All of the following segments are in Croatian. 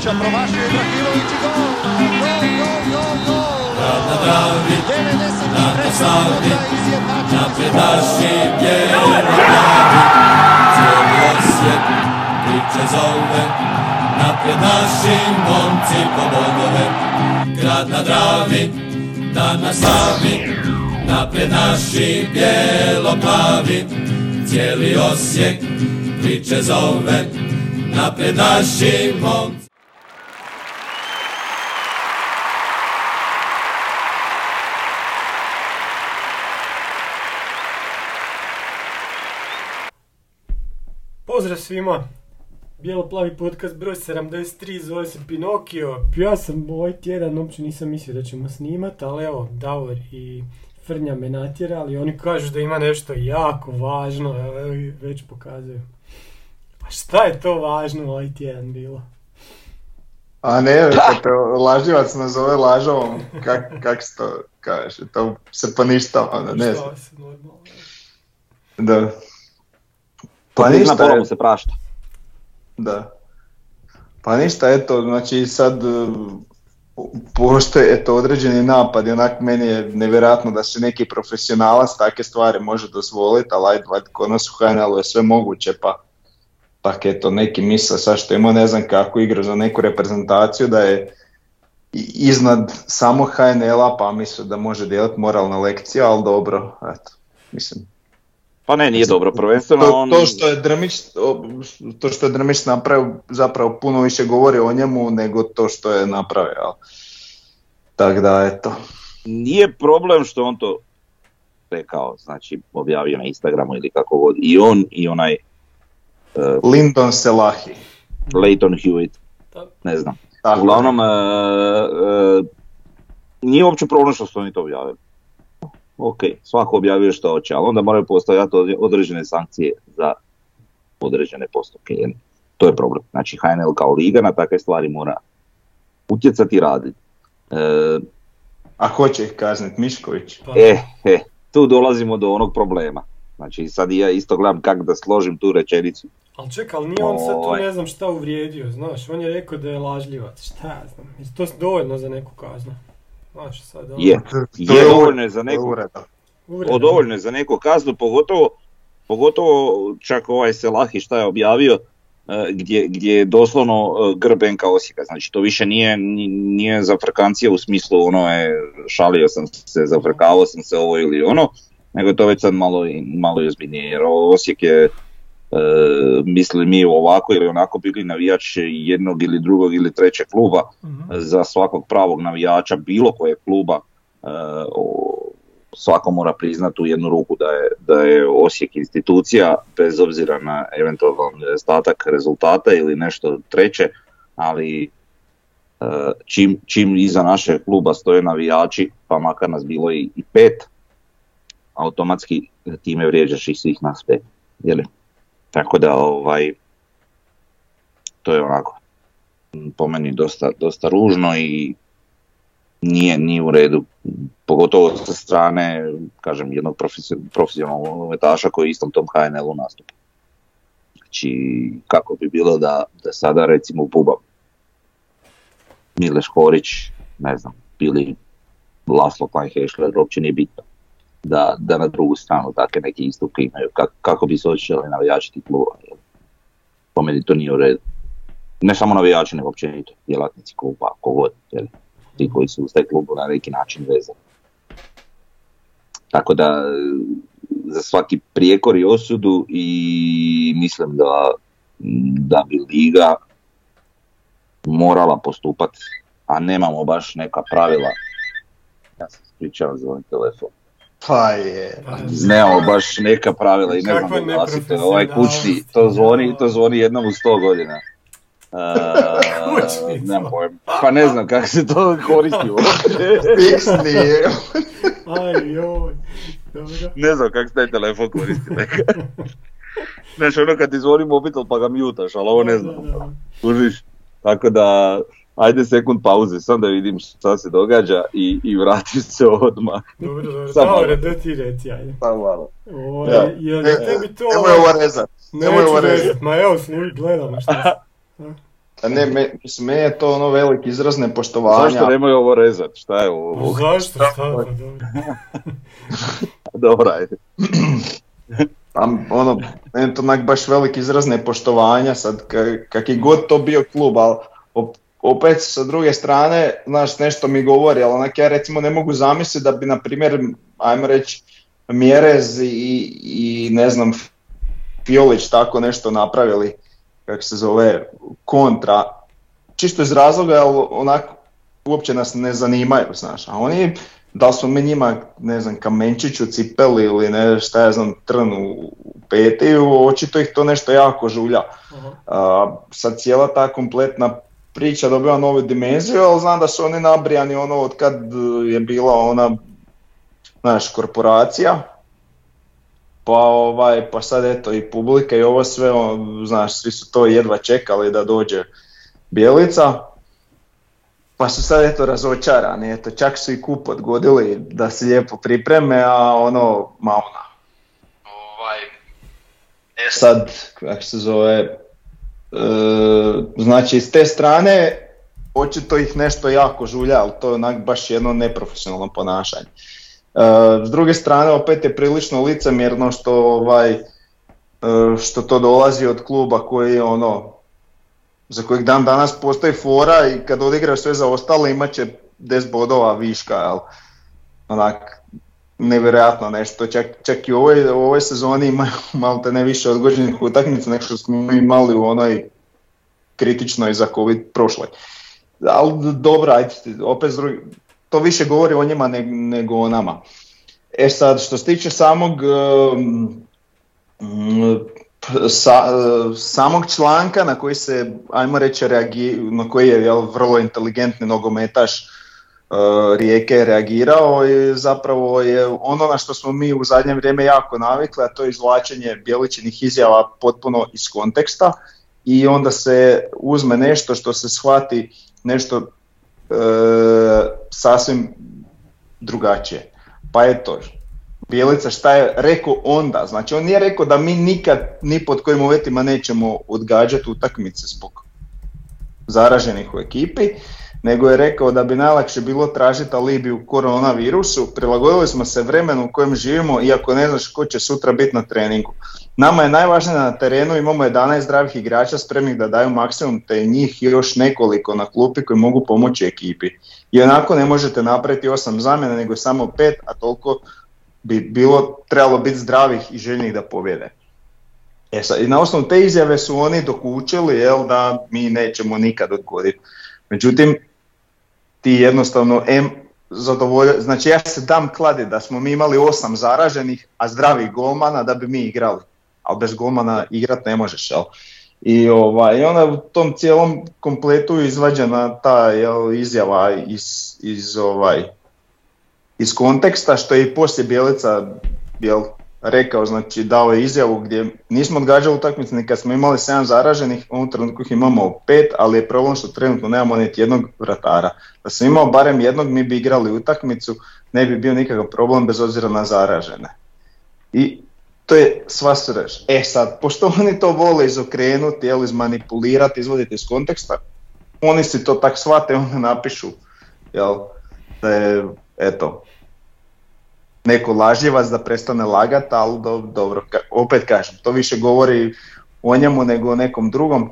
Ibrahimovića, promašio Ibrahimović i gol! Gol, gol, gol, gol! Grad na Dravi, 93. na Savi, napred naši bijelo-plavi, cijeli Osijek priče zove, napred naši momci po bodove. Grad na Dravi, dan na Savi, napred naši bijelo-plavi, cijeli Osijek priče zove, napred naši momci. Pozdrav svima! Bijelo-plavi podcast broj 73, zove se Pinokio. Ja sam ovaj tjedan, uopće nisam mislio da ćemo snimat, ali evo, Davor i Frnja me natjerali, oni kažu da ima nešto jako važno, već pokazuju. A šta je to važno ovaj tjedan bilo? A ne, kad te lažljivac nazove lažovom, kak, kak se to kaže, to se poništava, onda ne znam. Šta se normalno? Da. Pa Pa ništa, ništa, pola mu se prašta. da. Pa ništa, eto, znači sad uh, postoje eto, određeni napad i onak meni je nevjerojatno da se neki profesionalac takve stvari može dozvoliti, ali ajde, kod nas u HNL-u je sve moguće, pa tak eto, neki misle sad što ima ne znam kako igra za neku reprezentaciju da je iznad samo HNL-a pa misle da može dijeliti moralne lekcije, ali dobro, eto, mislim. Pa ne, nije dobro, prvenstveno To, on... to što je Drmić, to što je Drmić napravio zapravo puno više govori o njemu nego to što je napravio? Tako da, eto. Nije problem što on to rekao, znači objavio na Instagramu ili kako god. I on i onaj Lyndon Selahi. Leighton Hewitt, ne znam. Tako. Uglavnom, e, e, nije uopće problem što su oni to objavili. Ok, svako objavio što hoće, ali onda moraju postojati od- određene sankcije za određene postupke. To je problem. Znači HNL kao liga na takve stvari mora utjecati i raditi. E, A ko će ih kaznit? Mišković? Pa, E, e, tu dolazimo do onog problema. Znači sad i ja isto gledam kako da složim tu rečenicu. ali čekaj, ali nije on sad tu Ovaj. ne znam šta uvrijedio, znaš, on je rekao da je lažljivac, šta ja znam, je to dovoljno za neku kaznu? Sad, ono, Je, To je je dovoljno je za je neku, dovoljno je za neku kaznu, pogotovo, pogotovo čak ovaj Selahi šta je objavio, e, gdje, gdje je doslovno e, grb NK Osijeka, znači to više nije, ni- nije zafrkancija u smislu ono je šalio sam se, zafrkavao sam se ovo ili ono, nego je to već sad malo, i- malo i ozbiljnije, jer Osijek je misli mi ovako ili onako bili navijač jednog ili drugog ili trećeg kluba, Mhm. za svakog pravog navijača bilo kojeg kluba e, svako mora priznati u jednu ruku da je, da je Osijek institucija bez obzira na eventualan nedostatak rezultata ili nešto treće, ali e, čim, čim iza našeg kluba stoje navijači, pa makar nas bilo i, i pet, automatski time vrijeđaš i svih nas pet. je li? Tako da ovaj, to je onako po meni dosta, dosta ružno i nije, nije u redu. Pogotovo sa strane, kažem, jednog profesio- profesionalnog nogometaša koji u istom tom HNL-u nastupa. Znači, kako bi bilo da, da sada recimo Buba, Mileš Horić, ne znam, ili Laslo Kleinhešler, uopće nije bitno. Da, da na drugu stranu takve neke istupe imaju, kako, kako bi se osjećali navijači tih klubova. jel? Po meni to nije u redu ne samo navijači, nego općenito djelatnici kluba, kogod, jel, ti koji su uz taj klub na neki način vezani. Tako da za svaki prijekor i osudu i mislim da, da bi liga morala postupati, a nemamo baš neka pravila. Ja se ispričavam za ovaj telefon. Pa je. Pa, Nemamo baš neka pravila i ne znam Kakva glasite, ovaj kućni, to zvoni, to zvoni jednom u sto godina. Uh, nemam pojma. Pa ne znam kako se to koristi uopće. Fiksni je. Aj, joj, dobro. Ne znam kako se taj telefon koristi. neka. Znaš, ono kad ti zvoni mobitel pa ga mjutaš, ali ovo ne znam. Da, da, da. Kužiš? Tako da, ajde sekund pauze, sam da vidim šta se događa i, i vratim se odmah. Dobro, dobro, Samo malo. da ti reci, ajde. Samo malo. O, Ja. je, je tebi to... Nemoj ovo rezat. Nemoj ovo rezat, ma evo, snu, gledamo šta A ne, me, mislim, meni je to ono veliki izraz nepoštovanja. Zašto nemoj ovo rezat? Šta je ovo? Zašto? Šta? Pa dobro. Dobro, ajde. A, ono, meni je to onak baš veliki izraz nepoštovanja, sad ka- kak je god to bio klub, ali op- opet sa druge strane, znaš, nešto mi govori, ali onak ja recimo ne mogu zamisliti da bi, na primjer, ajmo reći, Mjerez i, i ne znam, Fiolić tako nešto napravili, kako se zove, kontra, čisto iz razloga, ali onak uopće nas ne zanimaju, znaš, a oni, da li smo mi njima, ne znam, kamenčić u cipeli ili ne šta ja znam, trn u peti, očito ih to nešto jako žulja. Aha. A, sad cijela ta kompletna priča dobiva novu dimenziju, ali znam da su oni nabrijani ono od kad je bila ona, znaš, korporacija, pa ovaj, pa sad eto i publika i ovo sve, on, znaš, svi su to jedva čekali da dođe Bjelica, pa su sad eto razočarani, eto čak su i kup odgodili da se lijepo pripreme, a ono, mauna. Ovaj, e sad, kako se zove, znači s te strane očito ih nešto jako žulja, ali to je onak baš jedno neprofesionalno ponašanje. E, s druge strane opet je prilično licemjerno što ovaj, e, što to dolazi od kluba koji je ono za kojeg dan danas postoji fora i kad odigraju sve za ostale imat će 10 bodova viška, jel? Onak, nevjerojatno nešto, čak, čak i u ovoj, u ovoj sezoni malo te ne više odgođenih utakmica nego što smo imali u onoj kritičnoj za covid prošloj. Ali dobro, ajde, opet to više govori o njima ne- nego o nama. E sad, što se tiče samog um, sa, samog članka na koji se, ajmo reći, reagi, na koji je jel, vrlo inteligentni nogometaš Rijeke reagirao i zapravo je ono na što smo mi u zadnje vrijeme jako navikli, a to je izvlačenje Bjeličinih izjava potpuno iz konteksta i onda se uzme nešto što se shvati nešto e, sasvim drugačije. Pa eto, Bjelica šta je rekao onda, znači on nije rekao da mi nikad ni pod kojim uvjetima nećemo odgađati utakmice zbog zaraženih u ekipi, nego je rekao da bi najlakše bilo tražiti alibi u koronavirusu, prilagodili smo se vremenu u kojem živimo iako ne znaš ko će sutra biti na treningu. Nama je najvažnije na terenu imamo 11 zdravih igrača spremnih da daju maksimum te njih još nekoliko na klupi koji mogu pomoći ekipi. I onako ne možete napraviti 8 zamjena nego samo 5, a toliko bi bilo, trebalo biti zdravih i željnih da pobjede. E sad, i na osnovu te izjave su oni dokučili jel, da mi nećemo nikad odgoditi. Međutim, ti jednostavno M zadovolja, znači ja se dam kladi da smo mi imali osam zaraženih, a zdravih golmana da bi mi igrali. Ali bez golmana igrat ne možeš, jel? I, ovaj, I onda u tom cijelom kompletu izvađena ta jel, izjava iz, iz, ovaj, iz konteksta što je i poslije Bjelica jel, rekao, znači dao je izjavu gdje nismo odgađali utakmice ni kad smo imali 7 zaraženih, u ovom trenutku ih imamo 5, ali je problem što trenutno nemamo niti jednog vratara. Da sam imao barem jednog mi bi igrali utakmicu, ne bi bio nikakav problem bez obzira na zaražene. I to je sva srž. E sad, pošto oni to vole izokrenuti, jel, izmanipulirati, izvoditi iz konteksta, oni si to tak shvate, onda napišu, jel, da je, eto, neko lažljivac da prestane lagat, ali do, dobro, opet kažem, to više govori o njemu nego o nekom drugom.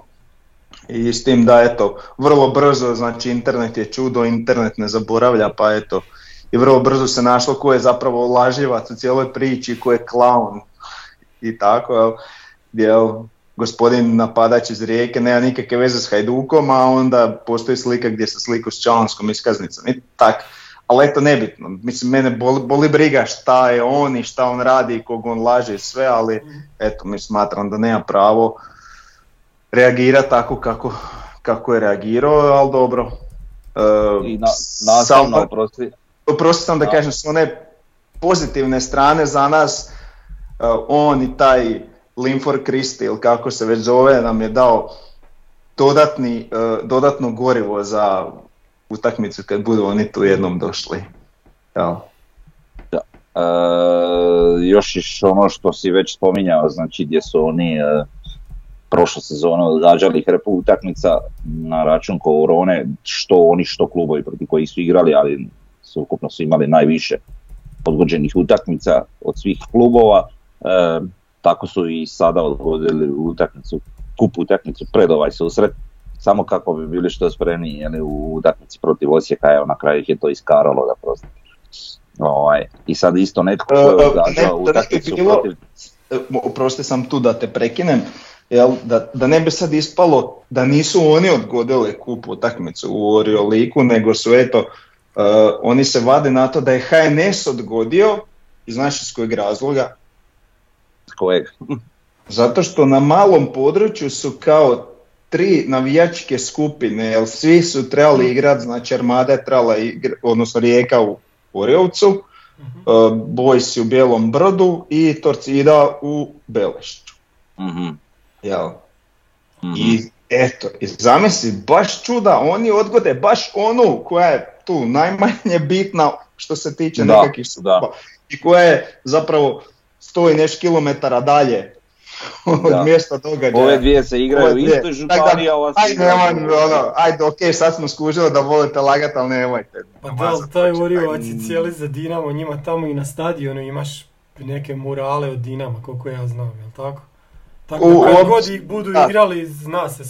I s tim da eto, vrlo brzo, znači internet je čudo, internet ne zaboravlja, pa eto, i vrlo brzo se našlo ko je zapravo lažljivac u cijeloj priči, ko je klaun i tako, jel, jel, gospodin napadač iz Rijeke nema nikakve veze s Hajdukom, a onda postoji slika gdje se sliku s članskom iskaznicom i tak. Ali eto nebitno, mislim mene boli, boli briga šta je on i šta on radi i kog on laže i sve, ali eto mi smatram da nema pravo reagirati tako kako, kako je reagirao, ali dobro. E, I na, nastavno, oprosti, oprosti sam da Da. kažem s one pozitivne strane za nas, uh, on i taj Linford Christie ili kako se već zove nam je dao dodatni, uh, dodatno gorivo za utakmicu kad budu oni tu jednom došli. Jel? E, još iš ono što si već spominjao, znači gdje su oni e, prošle sezone odgađali hrpu utakmica na račun korone, što oni što klubovi protiv kojih su igrali, ali su ukupno su imali najviše odgođenih utakmica od svih klubova. E, tako su i sada odgodili utakmicu, kup utakmicu pred ovaj susret, samo kako bi bili što spremniji jeli, u utakmici protiv Osijeka, evo na kraju ih je to iskaralo da prosto. Ovaj, I sad isto netko E, ko je e, odgađao bi utakmicu protiv... E, Oprosti sam tu da te prekinem, jel, da, da ne bi sad ispalo da nisu oni odgodili kup utakmicu u Orioliku, nego su eto, e, oni se vade na to da je HNS odgodio, iz znaš iz kojeg razloga, Kojeg? zato što na malom području su kao tri navijačke skupine, jer svi su trebali igrati, znači Armada je trebala igrati, odnosno Rijeka u Orjovcu, Mhm. e, Boys u Bijelom Brodu i Torcida u Belešću. Mhm, Jel? mhm. I eto, i zamisli, baš čuda, oni odgode baš onu koja je tu najmanje bitna što se tiče Da, nekakvih i koja je zapravo stoji neš kilometara dalje od Da. mjesta događaja. Ove dvije se igraju u istoj županiji, a ova se Ajde, nemoj, ono, ajde, ok, sad smo skužili da volite lagat, ali nemojte. Pa da, ali taj Oriovac je cijeli za Dinamo, njima tamo i na stadionu imaš neke murale od Dinama, koliko ja znam, jel tako? Tako U- da kad god ih budu da. igrali, zna se,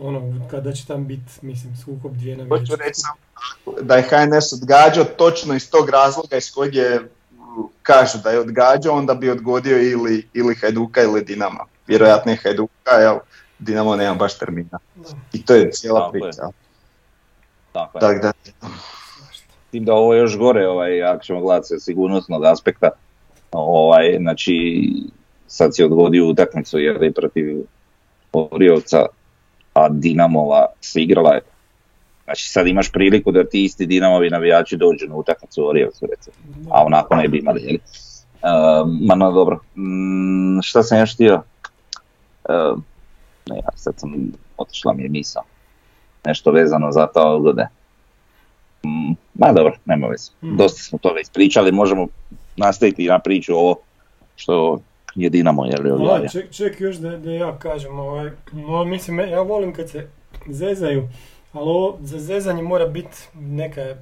ono, kada će tam biti, mislim, sukob dvije na Hoću reći samo da je HNS odgađao točno iz tog razloga iz kojeg je kažu da je odgađao, onda bi odgodio ili, ili Hajduka ili Dinama. Vjerojatno je Hajduka, jel, Dinamo nema baš termina. Da, I to je cijela Tako je. priča. Tako je. Tako da, svašta. S tim da ovo je još gore, ovaj, ako ćemo gledati sa sigurnosnog aspekta, ovaj, znači sad si odgodio utakmicu jer je protiv Oriovca, a Dinamova se igrala je. Znači sad imaš priliku da ti isti Dinamovi navijači dođu na utakmicu u Oriovcu recimo, a onako ne bi imali. Jeli? Um, ma no dobro, Mm, šta sam još htio? Um, ne, ja, sad sam, otišla mi je misao. Nešto vezano za to odgode. Mm, ma dobro, nema veze. Mhm. Dosta smo toga ispričali, možemo nastaviti na priču ovo što je Dinamo je odjavio. ček, ček još da, da ja kažem, ovaj, no, mislim, ja volim kad se zezaju, ali ovo, za zezanje mora biti neka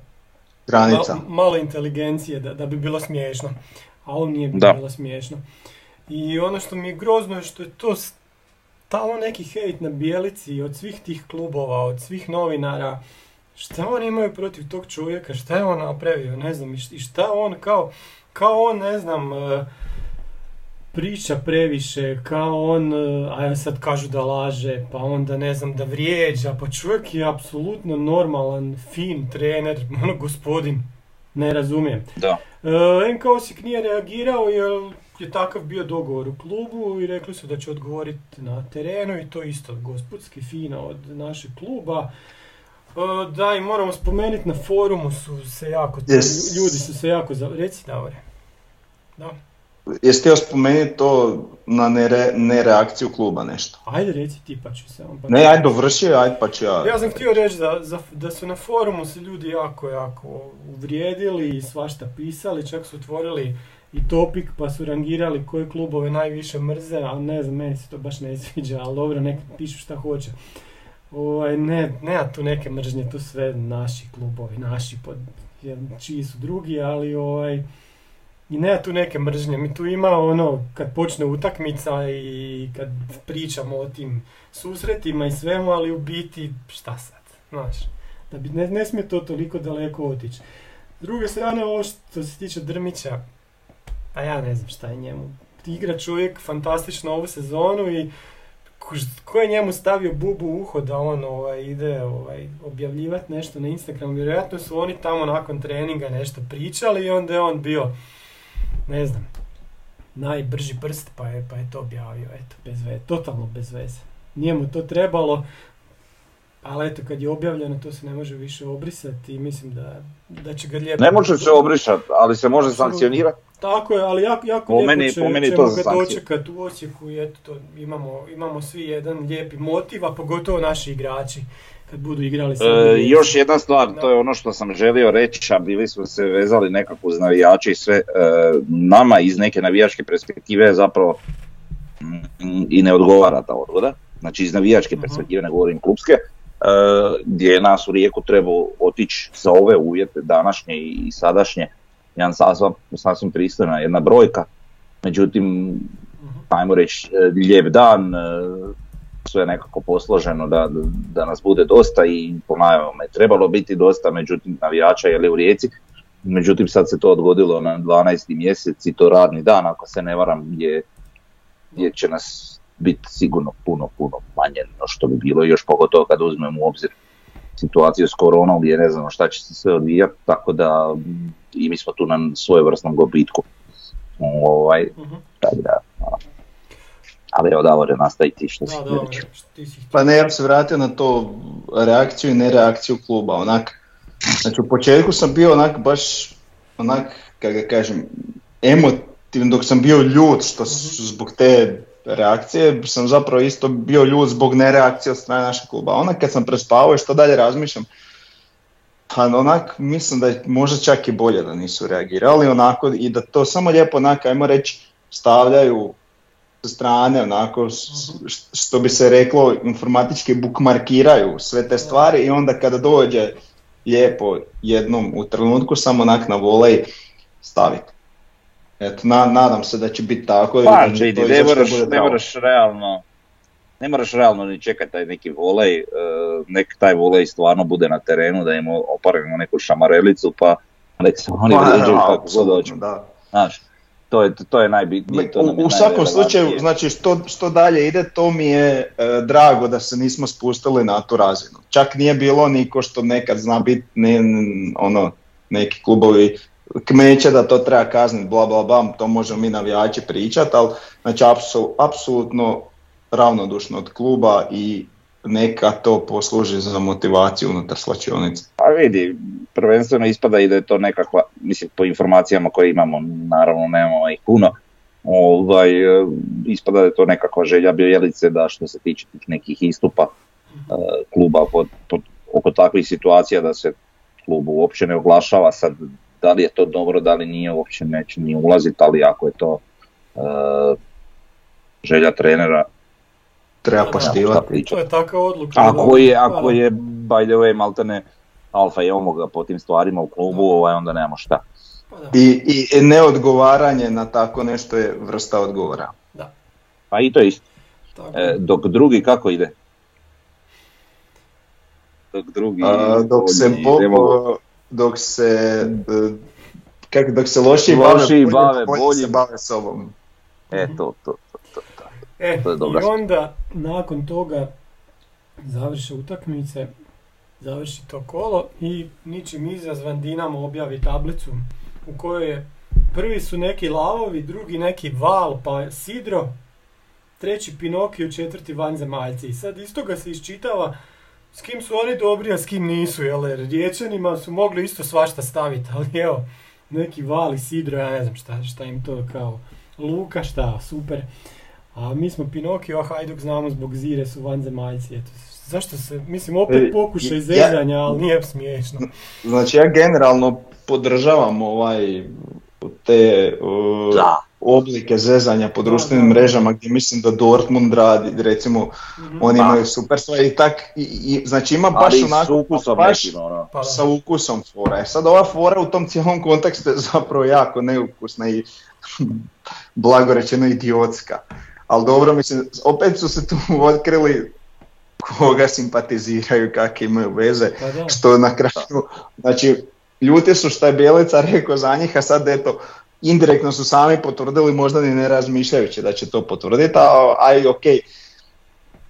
granica. Ma- malo inteligencije da, da bi bilo smiješno. A ovo nije Da. bilo smiješno. I ono što mi je grozno je što je to stalno neki hejt na bijelici od svih tih klubova, od svih novinara. Šta oni imaju protiv tog čovjeka, šta je on napravio, ne znam, i šta on kao, kao on, ne znam, e, priča previše, kao on, e, a sad kažu da laže, pa onda ne znam, da vrijeđa, pa čovjek je apsolutno normalan, fin trener, ono gospodin, ne razumijem. Da. E, NK Osijek nije reagirao jer je takav bio dogovor u klubu i rekli su da će odgovoriti na terenu i to isto gospodski fino od našeg kluba. E, da i moramo spomenuti na forumu su se jako, Yes. ljudi su se jako, za... reci Davore. Da. Jesi htio spomenuti to na nere, nereakciju kluba nešto? Ajde reci ti pa ću samo. Pa Ne, ajde dovrši, ajde pa ću ja. Ja sam htio reći da, za- da su na forumu se ljudi jako, jako uvrijedili i svašta pisali, čak su otvorili i topik pa su rangirali koje klubove najviše mrze, a ne znam, meni se to baš ne sviđa, ali dobro, nek pišu šta hoće. Ovaj, ne, nema tu neke mržnje, tu sve naši klubovi, naši pod, čiji su drugi, ali ovaj, i nema tu neke mržnje, mi tu ima ono, kad počne utakmica i kad pričamo o tim susretima i svemu, ali u biti šta sad, znaš, da bi, ne, ne smije to toliko daleko otići. S druge strane, ovo što se tiče Drmića, pa ja ne znam šta je njemu. Igra čovjek fantastično ovu sezonu i ko, je njemu stavio bubu u uho da on ovaj, ide ovaj, objavljivati nešto na Instagram, vjerojatno su oni tamo nakon treninga nešto pričali i onda je on bio, ne znam, najbrži prst pa je, pa je to objavio, eto, bez veze, totalno bez veze. Nije mu to trebalo, ali eto, kad je objavljeno, to se ne može više obrisati i mislim da, da će ga lijepo... Ne može se obrišati, ali se može sankcionirati. Tako je, ali jako, jako Po lijepo meni- će, po meni ćemo to ga sankcije. dočekat u Osijeku i eto, to, imamo, imamo svi jedan lijepi motiv, a pogotovo naši igrači kad budu igrali sad. E, još jedna stvar, Da. to je ono što sam želio reći, a bili smo se vezali nekako uz navijače i sve. e, nama iz neke navijačke perspektive zapravo mm, i ne odgovara ta odgoda. znači iz navijačke Mhm. perspektive, ne govorim klubske, e, gdje je nas u Rijeku trebao otići za ove uvjete današnje i sadašnje, jedan sasvim, sasvim pristojna jedna brojka, međutim, ajmo reći, e, lijep dan, e, sve je nekako posloženo da, da nas bude dosta i po najavama je trebalo biti dosta, međutim navijača je li u Rijeci, međutim sad se to odgodilo na 12. mjesec i to radni dan, ako se ne varam, gdje, gdje će nas biti sigurno puno, puno manje no što bi bilo, još pogotovo kad uzmemo u obzir situaciju s koronom gdje ne znamo šta će se sve odvijati, tako da i mi smo tu na svojevrsnom gubitku. Ovaj, Mhm. tako da, ali evo Davore, nastavi ti što si Da, dobro, ti si. Pa ne, ja bi se vratio na to reakciju i nereakciju kluba, onak, znači u početku sam bio onak baš, onak, kako ga kažem, emotivno dok sam bio ljut što s- zbog te reakcije, sam zapravo isto bio ljut zbog nereakcije od strane našeg kluba. Onak kad sam prespavao i što dalje razmišljam, pa onak mislim da je možda čak i bolje da nisu reagirali onako i da to samo lijepo onak, ajmo reći, stavljaju sa strane, onako, š- što bi se reklo, informatički bukmarkiraju sve te stvari i onda kada dođe lijepo jednom u trenutku samo onak na volej staviti. Eto, na, nadam se da će biti tako. Pa, da će vidi, to ne moraš, bude ne moraš realno, ne moraš realno ni čekati taj neki volej, e, nek taj volej stvarno bude na terenu, da im oparimo neku šamarelicu, pa nek se oni Pa, da, kako god hoće. da. Znaš, to je, to je najbitnije. To nam je U, u svakom slučaju, znači što, što dalje ide, to mi je e, drago da se nismo spustili na tu razinu. Čak nije bilo niko što nekad zna biti ne, ono, neki klubovi kmeće da to treba kazniti, bla bla bla, to možemo mi navijači pričati, ali znači apsolutno ravnodušno od kluba i neka to posluži za motivaciju unutar slačionice. Pa vidi, prvenstveno ispada i da je to nekakva, mislim po informacijama koje imamo, naravno nemamo ih puno, ovaj, e, ispada da je to nekakva želja Bjelice da što se tiče tih nekih istupa e, kluba pod, pod, oko takvih situacija da se klub uopće ne oglašava, sad da li je to dobro, da li nije, uopće neće ni ulaziti, ali ako je to e, želja trenera, Treba poštivati. To je takva odluka. Ako je, ako je by the way maltene alfa i omega po tim stvarima u klubu, ovaj, onda nemamo šta. Pa da, I, I neodgovaranje na tako nešto je vrsta odgovora. da, Pa i to isto. tako. E, dok drugi kako ide? Dok drugi... A, dok se bolji, bo- idemo- dok se e, kako dok se lošiji Lošiji bave, bave bolji, boljim. se bave sobom. E, to, to. E, To je dobra i onda nakon toga završe utakmice, završi to kolo i ničim izazvan Dinamo objavi tablicu u kojoj je prvi su neki lavovi, drugi neki val, pa sidro, treći Pinokio, četvrti vanzemaljci. I sad iz toga se iščitava s kim su oni dobri, a s kim nisu, jel? Jer Riječanima su mogli isto svašta staviti, ali evo, neki val i sidro, ja ne znam šta, šta im to kao Luka, šta, super. A mi smo Pinokio, a Hajduk znamo zbog Zire su vanzemaljci, eto. Zašto se, mislim, opet E, pokušaj ja- zezanja, ali nije smiješno. Znači ja generalno podržavam ovaj te uh, Da. oblike zezanja po Da, društvenim da. mrežama gdje mislim da Dortmund radi, recimo Mhm. oni Pa. imaju super stvari i tak, i, i- znači ima baš Ali s onako, ukusom baš nekim, ono. Pa da. sa ukusom fora. E sad ova fora u tom cijelom kontekstu je zapravo jako neukusna i blago rečeno idiotska. Ali dobro, mislim, opet su se tu otkrili koga simpatiziraju, kakve imaju veze, Pa da. što na kraju, znači, ljuti su što je Bjelica rekao za njih, a sad eto, indirektno su sami potvrdili, možda ni ne razmišljajući da će to potvrditi, a aj okej.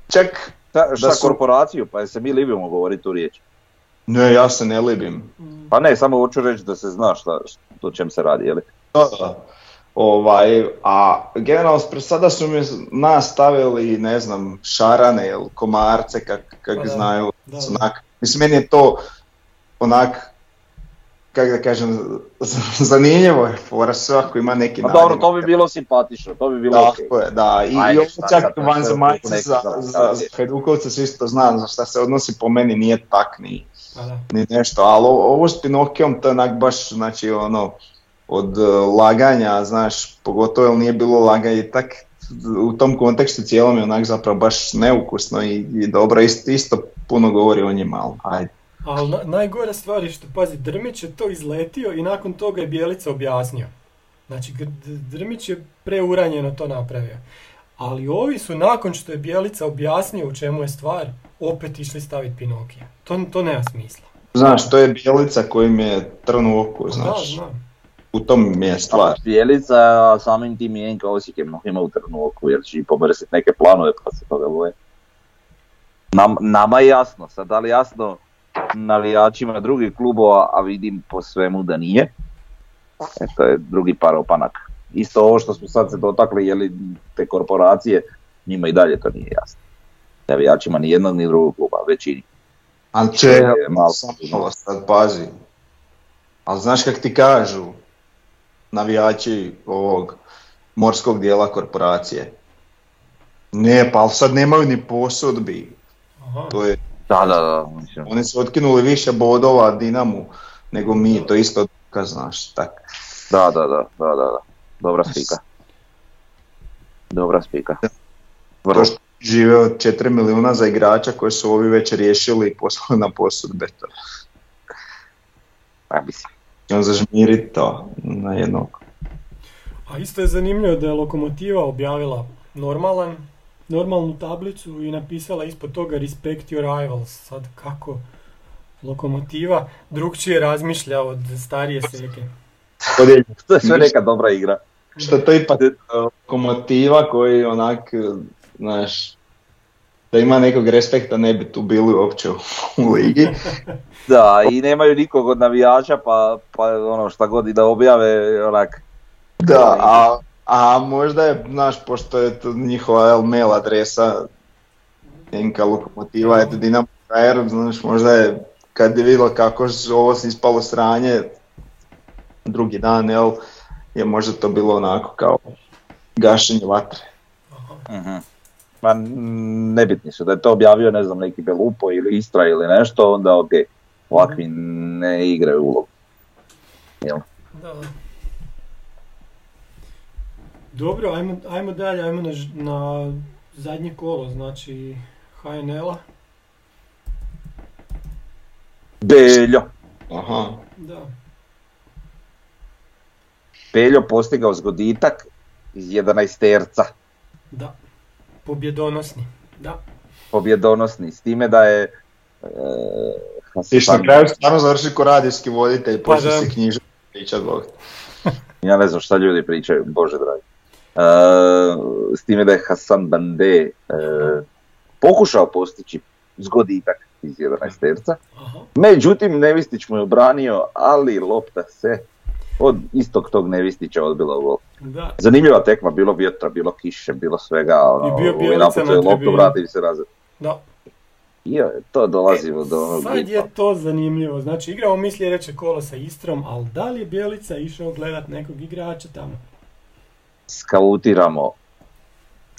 Čak, Šta, šta Da su- korporaciju, pa se mi libimo govoriti tu riječ. ne, ja se ne libim, Pa ne, samo hoću reći da se zna šta, šta o čem se radi, jeli? Da, da. Ovaj, a generalno spre- sada su mi nas stavili, ne znam, šarane ili komarce, kak, kak Pa da, znaju, da, onak, mislim, meni je to onak, kako da kažem, zanimljivo je fora, svako ima neki Pa dobro, to bi bilo simpatično, to bi bilo okej. Tako je, da, i, Ajde, i ovo čak vanzemaljci neki za, za- za, za Hajdukovce se isto zna za šta se odnosi, po meni nije tak ni, Pa da. ni nešto, ali ovo s Pinokijom to je onak baš, znači ono, od e, laganja, znaš, pogotovo jer nije bilo laganja i tak, u tom kontekstu cijelom je onak zapravo baš neukusno i, i dobro, isto, isto puno govori o njima, ali ajde. Ali na, najgora stvar je što, pazi, Drmić je to izletio i nakon toga je Bijelica objasnio. Znači, Drmić je preuranjeno to napravio. Ali ovi su nakon što je Bijelica objasnio u čemu je stvar, opet išli staviti Pinokija. To, to nema smisla. Znaš, to je bijelica kojim je trn u oku, Da, znaš, znam. U tom mi je stvar. Bijelica, a samim tim i Jenka Osijek je mnogima u trnu oku, jer će i pomrsiti neke planove pa se toga boje. Nam, nama je jasno, sad da li jasno navijačima drugih klubova, a vidim po svemu da nije. E, to je drugi par opanaka. Isto ovo što smo sad se dotakli, je li te korporacije, njima i dalje to nije jasno. Navijačima ni jednog ni drugog kluba, većini. Ali je malo- sad pazi. Ali znaš kak ti kažu navijači ovog morskog dijela korporacije? Ne, pa ali sad nemaju ni posudbi. Aha. To je, Da, da, da. Mislim. oni su otkinuli više bodova Dinamu nego mi, to isto dokaz, znaš, tak. Da, da, da, da, da, da. Dobra spika. Dobra spika. Vrlo. To što žive od 4 milijuna za igrača koje su ovi već riješili i poslali na posudbe. To. Ja mislim. On zažmiri to na jednog. A isto je zanimljivo da je Lokomotiva objavila normalan, normalnu tablicu i napisala ispod toga Respect your rivals. Sad kako Lokomotiva drugčije razmišlja od starije seke. To je sve neka dobra igra. Što to ipak lokomotiva koji onak, znaš, da ima nekog respekta ne bi tu bili uopće u, ligi. Da, i nemaju nikog od navijača, pa, pa ono šta god i da objave, onak, Da, a, a možda je, znaš, pošto je to njihova mail adresa NK lokomotiva, eto Dinamo HR, znaš, možda je kad je vidjela kako ovo se ispalo sranje, drugi dan, jel, je možda to bilo onako kao gašenje vatre. mhm. N- nebitni su, da je to objavio, ne znam, neki Belupo ili Istra ili nešto, onda ok, ovakvi ne igraju ulogu. Jel? Da. Dobro, ajmo, ajmo dalje, ajmo na, na zadnje kolo, znači HNL-a. Beljo. Aha, Da. Beljo postigao zgoditak iz 11 terca, Da. Pobjedonosni. Da. pobjedonosni, s time da je e, Ti što na Hasan- kraju stvarno završi ko radijski voditelj, Pa da. se knjižati pričat Bog. Ja ne znam šta ljudi pričaju, bože dragi. E, s time da je Hasan Bande e, pokušao postići zgoditak iz 11 terca. Međutim, Nevistić mu je obranio, ali lopta se od istog tog Nevistića odbila u gol. Da. Zanimljiva tekma, bilo vjetra, bilo kiše, bilo svega. Ono, I bio loptu, vrati se nazad. Da. I to dolazimo do onog Sad je to zanimljivo. Znači, igramo mi sljedeće kolo sa Istrom, ali da li je Bjelica išao gledat nekog igrača tamo? skautiramo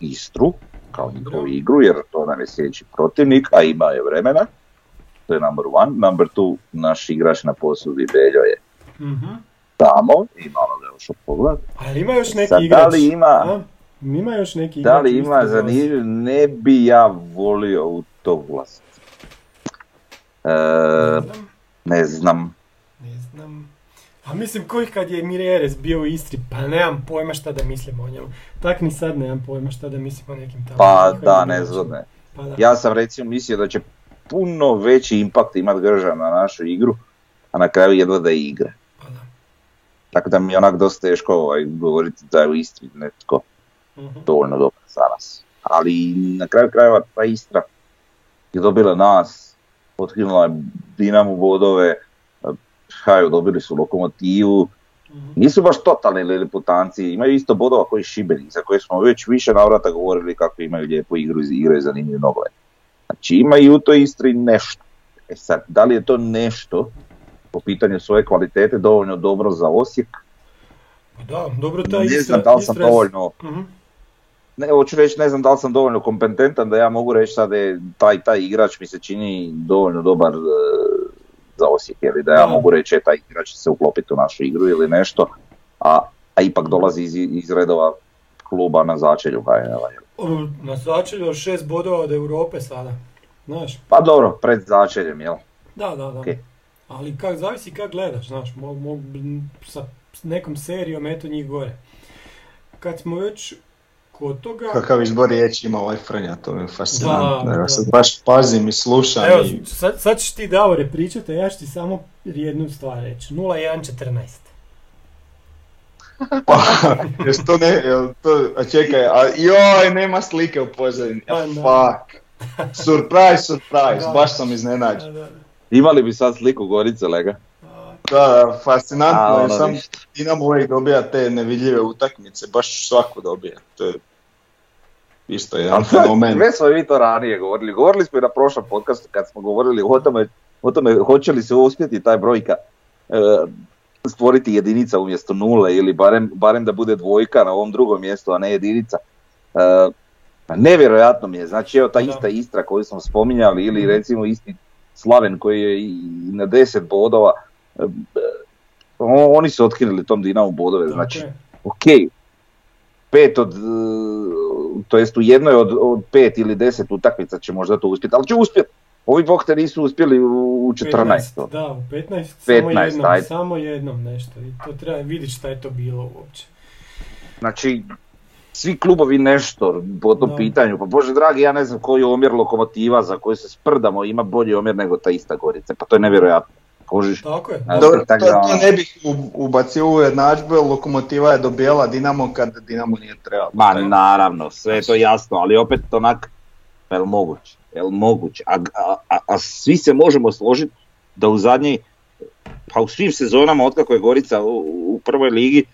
Istru kao njihovu igru jer to nam je sljedeći protivnik, a ima je vremena. To je number one. Number two, naš igrač na posudi Beljo je Mhm. Tamo i malo ga još pogled. Ali ima još neki Sad, igrač? da li ima- a? Ima još neki igrač? Da li ima zanimljiv, ne bi ja volio u to ulaziti. E, Ne znam. ne znam. Ne znam. A mislim koji kad je Mireres bio u Istri, pa nemam pojma šta da mislim o njemu. Tak ni sad nemam pojma šta da mislim o nekim tamo. Pa da, ne znam. ne. Pa da. Ja sam recimo mislio da će puno veći impakt imat Gržan na našu igru, a na kraju jedva da igra. Tako da mi je onak dosta teško ovaj, govoriti da je u Istri netko Mhm. dovoljno dobar za nas. Ali na kraju krajeva ta Istra je dobila nas, otkinula je Dinamo bodove, Haju dobili su lokomotivu, Mhm. nisu baš totalni liliputanci, imaju isto bodova koji Šibenik, za koje smo već više navrata govorili kako imaju lijepu igru i igraju zanimljiv nogomet. Znači ima i u toj Istri nešto. E sad, da li je to nešto po pitanju svoje kvalitete dovoljno dobro za Osijek? Da, dobro ta Ne znam da li sam dovoljno Mhm. ne, hoću reći, ne znam da li sam dovoljno kompetentan da ja mogu reći sad da je taj, taj igrač mi se čini dovoljno dobar e, za Osijek, ili da ja Da. mogu reći e, taj igrač će se uklopiti u našu igru ili nešto, a, a ipak dolazi iz, iz redova kluba na začelju? O, Na začelju šest bodova od Europe sada. Znaš, Pa dobro, pred začeljem, jel? da, da, da. Ok. Ali kak, zavisi kak gledaš, znaš, mogu mog, sa nekom serijom eto njih gore. Kad smo već kod toga... Kakav izbor riječi ima ovaj Frnja, to mi je fascinantno. Da, da. sad baš pazim i slušam Evo, i... sad, sad ćeš ti Davore pričati, a ja ću ti samo jednu stvar reći. 0-1-14. Pa, jes to ne, jel to, a čekaj, a joj, nema slike u pozadini, Pa, fuck. Surprise, surprise, Da. baš sam iznenađen. Imali bi sad sliku Gorice, lega? da. Fascinantno A, je, ono sam ništa. Dinamo uvijek dobija te nevidljive utakmice, baš svaku dobija. To je isto jedan fenomen. Sve smo i mi to ranije govorili. Govorili smo i na prošlom podcastu kad smo govorili o tome, o tome hoće li se uspjeti taj brojka e, stvoriti jedinica umjesto nule ili barem, barem da bude dvojka na ovom drugom mjestu, a ne jedinica. E, nevjerojatno mi je, znači evo ta ista Istra koju smo spominjali ili Mhm. recimo isti Slaven koji je i na 10 bodova, e, o- oni su otkinuli tom Dinamu bodove, znači ok, pet od, e, to jest u jednoj od, od pet ili deset utakmica će možda to uspjeti, ali će uspjeti. Ovi bog te nisu uspjeli u, u 14. Da, u 15, samo 15, jednom, ajde. samo jednom nešto. I to treba vidjeti šta je to bilo uopće. Znači, svi klubovi nešto po tom pitanju, pa bože dragi, ja ne znam koji je omjer lokomotiva za koji se sprdamo ima bolji omjer nego ta ista Gorica, pa to je nevjerojatno. Kožiš? Tako je. Dobro, tako to, da, to ono- ne bih u- ubacio u jednadžbu, jer Lokomotiva je dobijala Dinamo kad Dinamo nije trebalo. Ma naravno, sve je to jasno, ali opet onak, jel moguće, jel moguće, a, a, a, a svi se možemo složiti da u zadnji, pa u svim sezonama otkako je Gorica u, u prvoj ligi,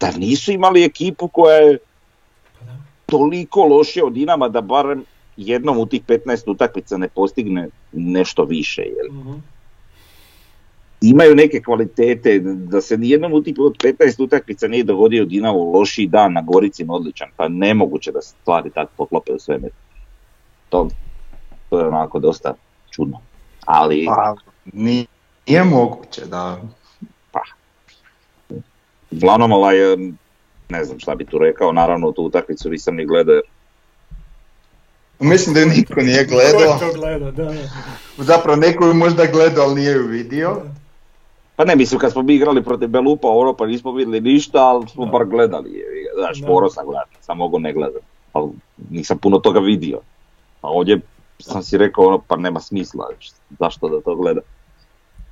da nisu imali ekipu koja je toliko lošija od Dinama da barem jednom u tih 15 utakmica ne postigne nešto više. Jel? Mhm. Imaju neke kvalitete, da se nijednom u tih od 15 utakmica nije dogodio Dinamo lošiji dan na Gorici odličan, pa nemoguće da se stvari tako poklope u svemir. To, to je onako dosta čudno. Ali, Pa, nije, nije moguće, da. Uglavnom ovaj, ne znam šta bi tu rekao, naravno tu utakmicu nisam ni gledao, jer Mislim da ju niko nije Ko gledao. to gleda, da, da. Zapravo neko ju možda gledao, ali nije ju vidio. Pa ne, mislim kad smo mi igrali protiv Belupa, ono pa nismo vidjeli ništa, ali smo Da. bar gledali. Znaš, morao sam gledati, sam mogu ne gledati. Ali nisam puno toga vidio. A ovdje sam si rekao, ono, pa nema smisla, zašto da to gleda.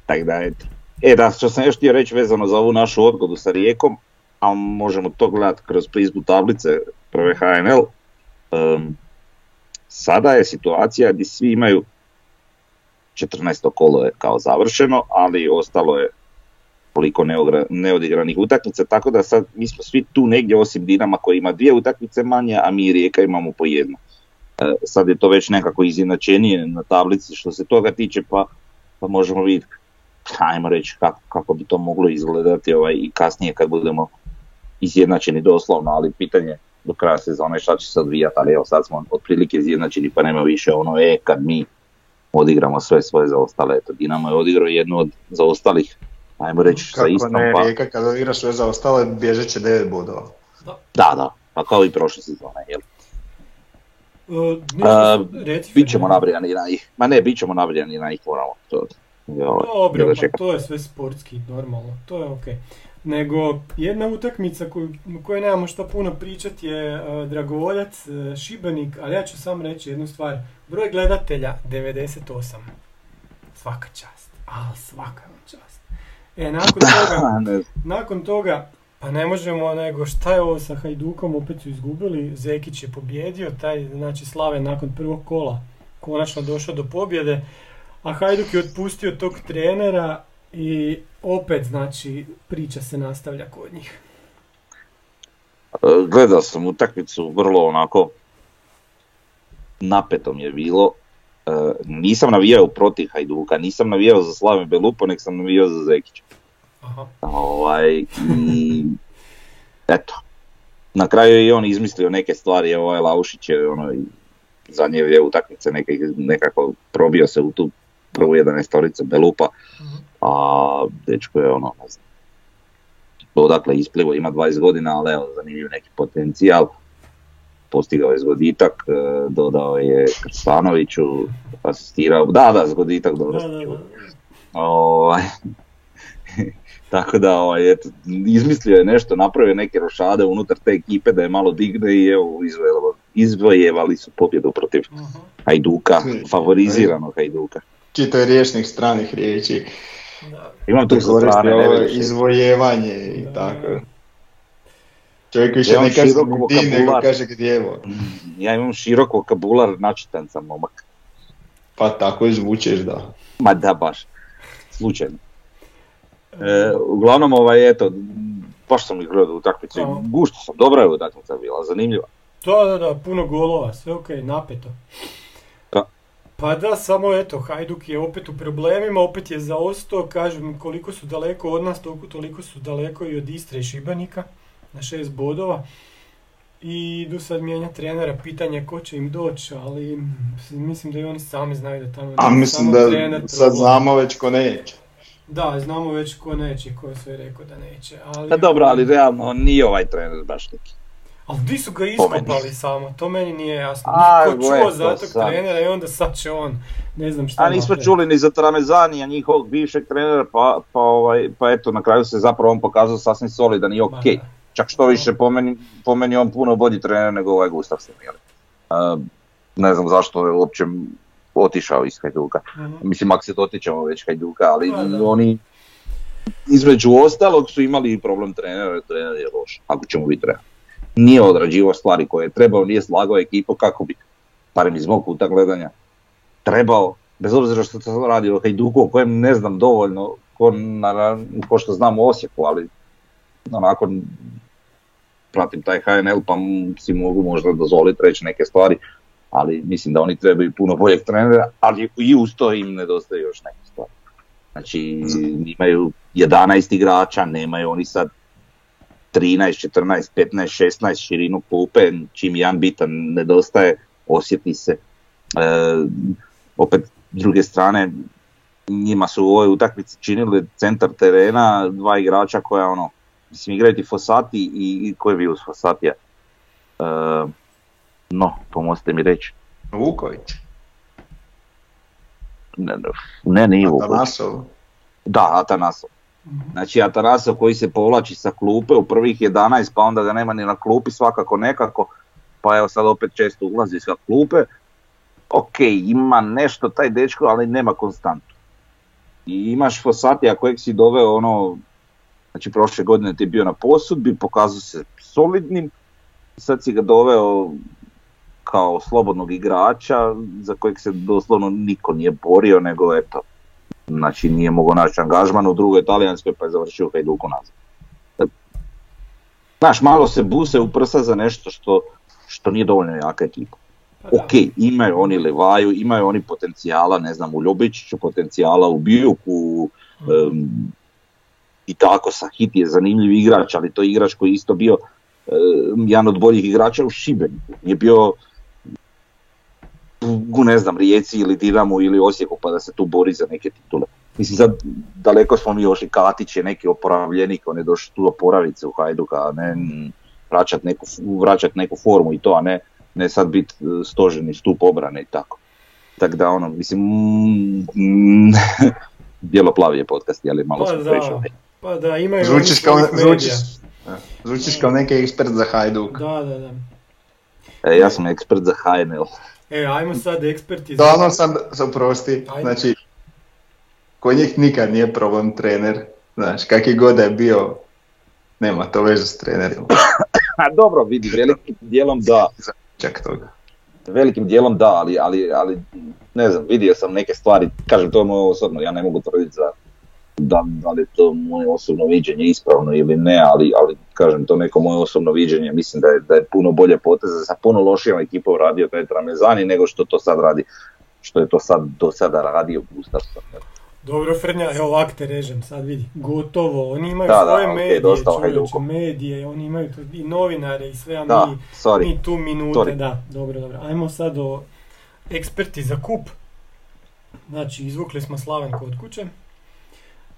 Tako da, eto. E da, što sam još htio reći vezano za ovu našu odgodu sa Rijekom, a možemo to gledati kroz prizmu tablice prve HNL. em, sada je situacija gdje svi imaju 14. kolo je kao završeno, ali ostalo je koliko neodigranih utakmica, tako da sad mi smo svi tu negdje osim Dinama koji ima dvije utakmice manje, a mi i Rijeka imamo po jednu. E, sad je to već nekako izjednačenije na tablici što se toga tiče, pa, pa možemo vidjeti, ajmo reći kako, kako bi to moglo izgledati ovaj, i kasnije kad budemo izjednačeni doslovno, ali pitanje do kraja sezone šta će se odvijati, ali evo sad smo otprilike izjednačeni pa nema više ono e kad mi odigramo sve svoje zaostale. Eto, Dinamo je odigrao jednu od zaostalih, ajmo reći sa Kako istom, ne, pa Rijeka kad odigra sve za ostale, bježet će 9 bodova. da, da, pa kao i prošle sezone, jel? Uh, Bit ćemo nabrijani na ih, ma ne, bit ćemo nabrijani na ih moramo, to Dobro, pa to je sve sportski, normalno, to je okej. Nego, jedna utakmica koju, o kojoj nemamo što puno pričati je uh, Dragovoljac, uh, Šibenik, ali ja ću samo reći jednu stvar. Broj gledatelja 98. Svaka čast, ali svaka čast. E, nakon toga, nakon toga, pa ne možemo nego šta je ovo sa Hajdukom, opet su izgubili, Zekić je pobjedio, taj, znači Slaven nakon prvog kola konačno došao do pobjede, a Hajduk je otpustio tog trenera i opet, znači, priča se nastavlja kod njih. E, Gledao sam utakmicu, vrlo onako napeto mi je bilo. E, nisam navijao protiv Hajduka, nisam navijao za Slaven Belupo, nek sam navijao za Zekića. Aha. Ovaj, i eto, na kraju je i on izmislio neke stvari, ovaj Laušić je ono, zadnje je utakmice nekako probio se u tu prvu 11 Belupa, a dečko je ono, ne znam, odakle isplivo, ima 20 godina, ali evo, zanimljiv neki potencijal. Postigao je zgoditak, e, dodao je Krstanoviću, asistirao, da, da, zgoditak, dobro Da, da. Ovaj, tako da, ovaj, eto, izmislio je nešto, napravio neke rošade unutar te ekipe da je malo digne i evo, izvojevali, izvojevali su pobjedu protiv. Hajduka, favoriziranog Hajduka. Čito je riječnih stranih riječi. Da. Imam tu Koristi ovo vidiš. izvojevanje i Da. tako. Čovjek više Ja ne kaže di, nego kaže gdjevo. Ja imam širok vokabular, načitan sam momak. Pa tako i zvučeš da. Ma da baš, slučajno. E, uglavnom, ovaj, eto, baš sam ih gledao utakmicu i Aha. gušto sam, dobra je utakmica bila, zanimljiva. Da, da, da, puno golova, sve ok, napeto. Pa da, samo eto, Hajduk je opet u problemima, opet je zaostao, kažem koliko su daleko od nas, toliko, toliko su daleko i od Istre i Šibenika, na šest bodova. I idu sad mijenjati trenera, pitanje ko će im doći, ali mislim da i oni sami znaju da tamo A mislim da trener sad znamo već ko neće. Da, znamo već ko neće, ko je sve rekao da neće. Ali, Pa dobro, ali realno nije ovaj trener baš neki. Ali di su ga iskopali samo, to meni nije jasno. A, Niko čuo za tog sad. trenera i onda sad će on, ne znam šta A nismo napraviti. čuli ni za Tramezanija, njihovog bivšeg trenera, pa, pa, ovaj, pa eto, na kraju se zapravo on pokazao sasvim solidan i ok. Da. Čak što više, po meni, po meni on puno bolji trener nego ovaj Gustafsson. jel? A, ne znam zašto je uopće otišao iz Hajduka. Mhm. Mislim, ako se dotičemo već Hajduka, ali da. oni između ostalog su imali problem trenera, trener je loš, ako ćemo biti realni. Nije odrađivao stvari koje je trebao, nije slagao ekipu kako bi, barem iz mog puta gledanja, trebao, bez obzira što se radi o Hajduku, o kojem ne znam dovoljno, ko, na, ko što znam u Osijeku, ali onako pratim taj HNL pa si mogu možda dozvoliti reći neke stvari, ali mislim da oni trebaju puno boljeg trenera, ali i uz to im nedostaje još neke stvari. Znači imaju 11 igrača, nemaju oni sad 13, 14, 15, 16 širinu klupe, čim jedan bitan nedostaje, osjeti se. E, opet, s druge strane, njima su u ovoj utakmici činili centar terena, dva igrača koja ono, mislim igraju ti Fosati i, i ko je bio uz Fosatija? E, no, pomozite mi reći. Vuković. Ne, ne, ne nije Vuković. Atanasov. Da, Atanasov. Mhm. Znači Atanasov koji se povlači sa klupe u prvih 11 pa onda ga nema ni na klupi svakako nekako, pa evo sad opet često ulazi sa klupe. Ok, ima nešto taj dečko, ali nema konstantu. I imaš Fosatija kojeg si doveo ono, znači prošle godine ti je bio na posudbi, pokazao se solidnim, sad si ga doveo kao slobodnog igrača za kojeg se doslovno niko nije borio, nego eto, znači nije mogao naći angažman u drugoj talijanskoj pa je završio Hajduku nazad. Znaš, malo se buse u prsa za nešto što, što nije dovoljno jaka ekipa. Pa. Ok, imaju oni Levaju, imaju oni potencijala, ne znam, u Ljubičiću potencijala, u Bijuku, em, i tako, Sahit je zanimljiv igrač, ali to je igrač koji je isto bio em, jedan od boljih igrača u Šibeniku. Nije bio u ne znam, Rijeci ili Dinamu ili Osijeku pa da se tu bori za neke titule. Mislim sad daleko smo mi još i Katić je neki oporavljenik, on je došao tu oporaviti se u Hajduka, a ne vraćat neku, vraćat neku formu i to, a ne, ne sad biti stoženi stup obrane i tako. Tako da ono, mislim, mm, bijelo-plavi je podcast, ali malo Pa smo da, pa da, imaju Zvučiš kao, zvučiš, zvučiš kao neki ekspert za Hajduk. Da, da, da. E, ja sam ekspert za HNL. E, ajmo sad eksperti. Da, ono sam, sam prosti, Ajde. znači, kod njih nikad nije problem trener, znaš, kakvi god da je bio, nema to veze s trenerima, A dobro, vidi, velikim dijelom da, čak toga. velikim dijelom da, ali, ali, ali ne znam, vidio sam neke stvari, kažem to je moje osobno, ja ne mogu tvrditi za da, da li je to moje osobno viđenje ispravno ili ne, ali, ali kažem to neko moje osobno viđenje, mislim da je, da je puno bolje poteze sa puno lošijom ekipom radio taj Tramezani nego što to sad radi, što je to sad do sada radio Gustafsson. Dobro Frnja, evo ovak te režem, sad vidi, gotovo, oni imaju Da, da, svoje ok, medije, dosta o čovječe, medije, oni imaju tu i novinare i sve, a Da, mi, sorry. mi tu minute, sorry. da, dobro, dobro. Ajmo sad o eksperti za kup. Znači, izvukli smo Slavenku od kuće.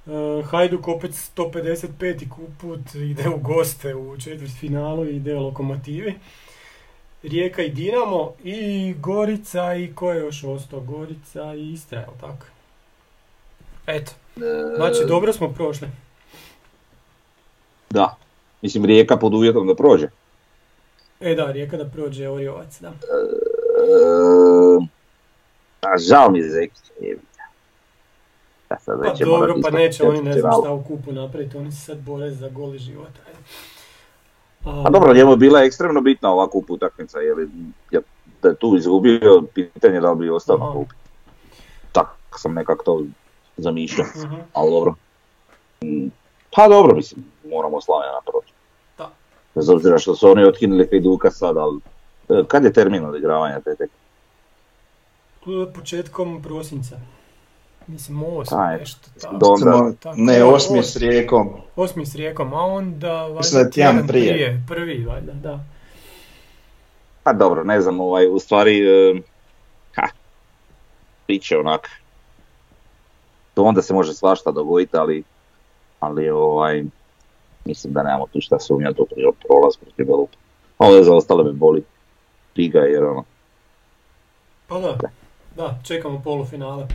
E, Hajduk opet 155. put ide u goste u četvrtfinalu i ide Lokomotivi. Rijeka i Dinamo i Gorica i ko je još ostao? Gorica i Istra, jel tako? Eto, znači dobro smo prošli. Da. Mislim, Rijeka pod uvjetom da prođe. E da, Rijeka da prođe Oriovac, da. E, a žao mi je jebiga. Ja sad Pa dobro, pa neće oni ne znam šta u kupu napraviti, oni se sad bore za gol i život. A, A dobro, njemu je bila ekstremno bitna ova kup utakmica, jer je, da je tu izgubio, pitanje da li bi ostao na Aha. klupi. Tako sam nekako to zamišljao, mhm. ali dobro. Pa dobro, mislim, moramo Slavljana proći. Da. Bez obzira što su oni otkinuli Hajduka sad, ali e, kad je termin odigravanja te tek? Početkom prosinca. Mislim, osmi, Aj, nešto tako. do- Onda- Samo- Tako ne, je, osmi s rijekom. Osmi s rijekom, a onda valjda je tjedan prije. Prvi, valjda, da. Pa dobro, ne znam, ovaj, u stvari, e, ha, će onak. To onda se može svašta dogoditi, ali, ali ovaj, mislim da nemamo tu šta sumnjati u prolaz protiv Belupa. A ove za ostale me boli briga jer ono, Pa da, da, čekamo polufinale.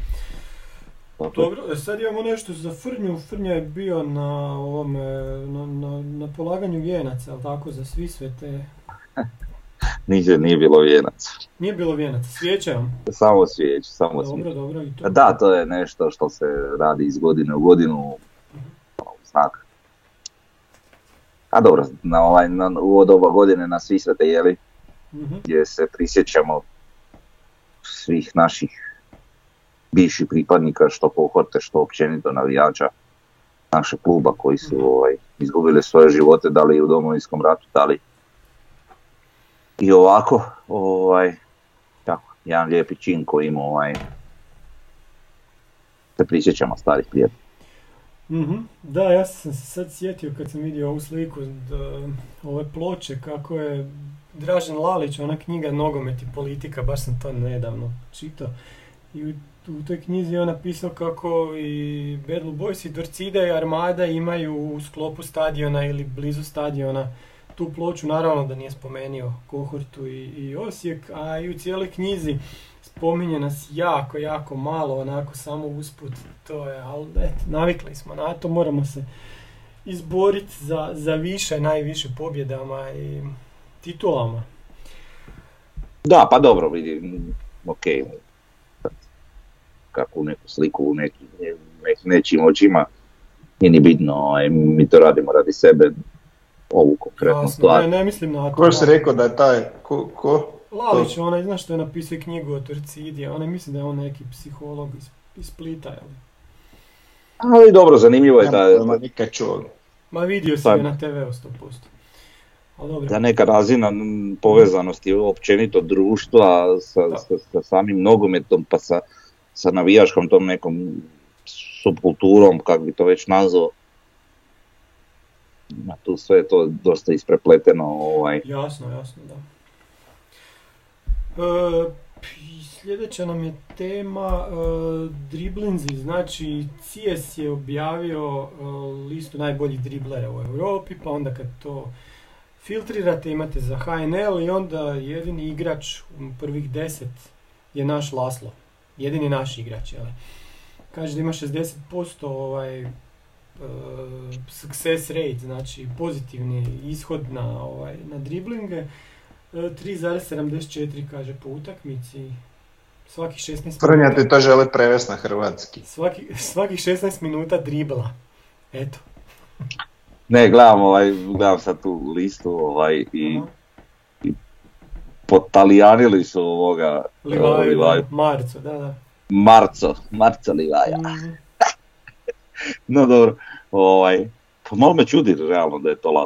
Dobro, e, sad imamo nešto za Frnju. Frnja je bio na ovome, na, na, na polaganju vijenaca, ali tako, za svi sve te... Nije, nije bilo vijenac. Nije bilo vijenaca, svijeća. Samo svijeć, samo. Dobro, dobro, i to. Da, to je nešto što se radi iz godine u godinu, znak. A dobro, na ovaj, na, u ovo doba godine na svi svete jeli, Mhm. gdje se prisjećamo svih naših bivših pripadnika, što pohorte, što općenito navijača našeg kluba koji su ovaj, izgubili svoje živote, da li u domovinskom ratu, da li i ovako, ovaj, tako, jedan lijepi čin koji ima ovaj, se prisjećamo starih prijatelja. Mhm. Da, ja sam se sad sjetio kad sam vidio ovu sliku da, ove ploče kako je Dražen Lalić, ona knjiga Nogomet i politika, baš sam to nedavno čitao. I u, u toj knjizi je on napisao kako i Bad Boys i Torcida i Armada imaju u sklopu stadiona ili blizu stadiona tu ploču, naravno da nije spomenio Kohortu i, i Osijek, a i u cijeloj knjizi spominje nas jako, jako malo, onako samo usput, to je, ali eto, navikli smo na to, moramo se izboriti za, za više, najviše pobjedama i titulama. Da, pa dobro, vidim, ok, kakvu neku sliku u neki, ne, nečim očima, nije ni bitno, ovaj, mi to radimo radi sebe, ovu konkretnu Jasno, stvar. ne, ne mislim na to. Ko si rekao da je taj, ko, ko? Lalić, onaj, znaš što je napisao knjigu o Torcidi, onaj mislim da je on neki psiholog iz, iz Splita, jel? Ali dobro, zanimljivo je da, pojma, nikad čuo. Ma vidio si Pa- je na TV-u 100%. Ali dobro. da neka razina povezanosti općenito društva sa, sa samim nogometom pa sa, sa navijaškom tom nekom subkulturom, kako bi to već nazvao. Tu sve je to dosta isprepleteno. Ovaj. Jasno, jasno, da. E, sljedeća nam je tema e, driblinzi, znači CS je objavio e, listu najboljih driblera u Europi, pa onda kad to filtrirate imate za HNL i onda jedini igrač u prvih deset je naš Laslo. Jedini naš igrač, jel? Kaže da ima 60% ovaj, e, success rate, znači pozitivni ishod na, ovaj, na driblinge. E, 3,74 kaže po utakmici. Svakih 16 Frnja minuta. ti to žele prevesti na hrvatski. Svaki, svakih 16 minuta dribla. Eto. Ne, gledam, ovaj, gledam sad tu listu ovaj, i Aha. Potalijanili su ovoga Livaju, Livaju. Marco, da, da. Marco, Marco Livaja. Mhm. No dobro, ovaj, pa malo me čudi realno da je to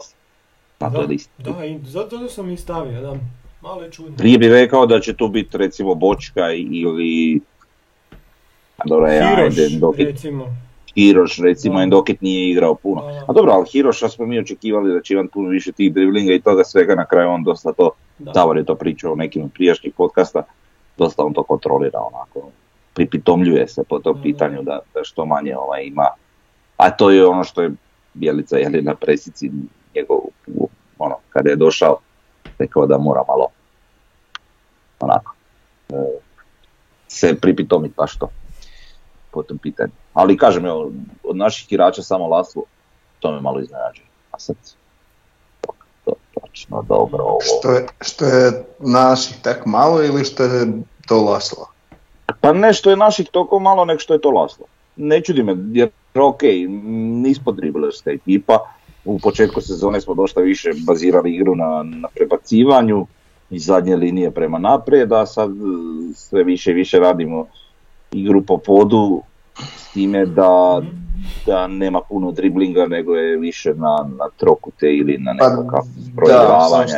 na toj Da, listi. Da, i zato sam i stavio, da. Malo je čudno. Prije bi rekao da će tu biti recimo Bočka ili... A dobro, ja, Hiroš, ajde, recimo. Hiroš, recimo, Da. Endokit nije igrao puno. A dobro, ali Hiroša smo mi očekivali da će imati puno više tih driblinga i toga svega, na kraju on dosta to, Da. Davor je to pričao u nekim od prijašnjih podcasta, dosta on to kontrolira onako, pripitomljuje se po tom pitanju da, da što manje ovaj, ima A to je ono što je Bjelica jeli, na presici njegov, ono, kada je došao, rekao da mora malo onako e, se pripitomiti baš to po tom pitanju. Ali kažem, evo, od naših igrača samo Laslo, to me malo iznenađuje. A sad, to točno dobro ovo. Što je, što je naših tak malo ili što je to Laslo? Pa ne što je naših toliko malo, nego što je to Laslo. Ne čudi me, jer ok, nismo driblerska ekipa, u početku sezone smo dosta više bazirali igru na, na prebacivanju iz zadnje linije prema naprijed, a sad e, sve više i više radimo igru po podu s time da, da nema puno driblinga nego je više na, na trokute ili na Pa, nekakav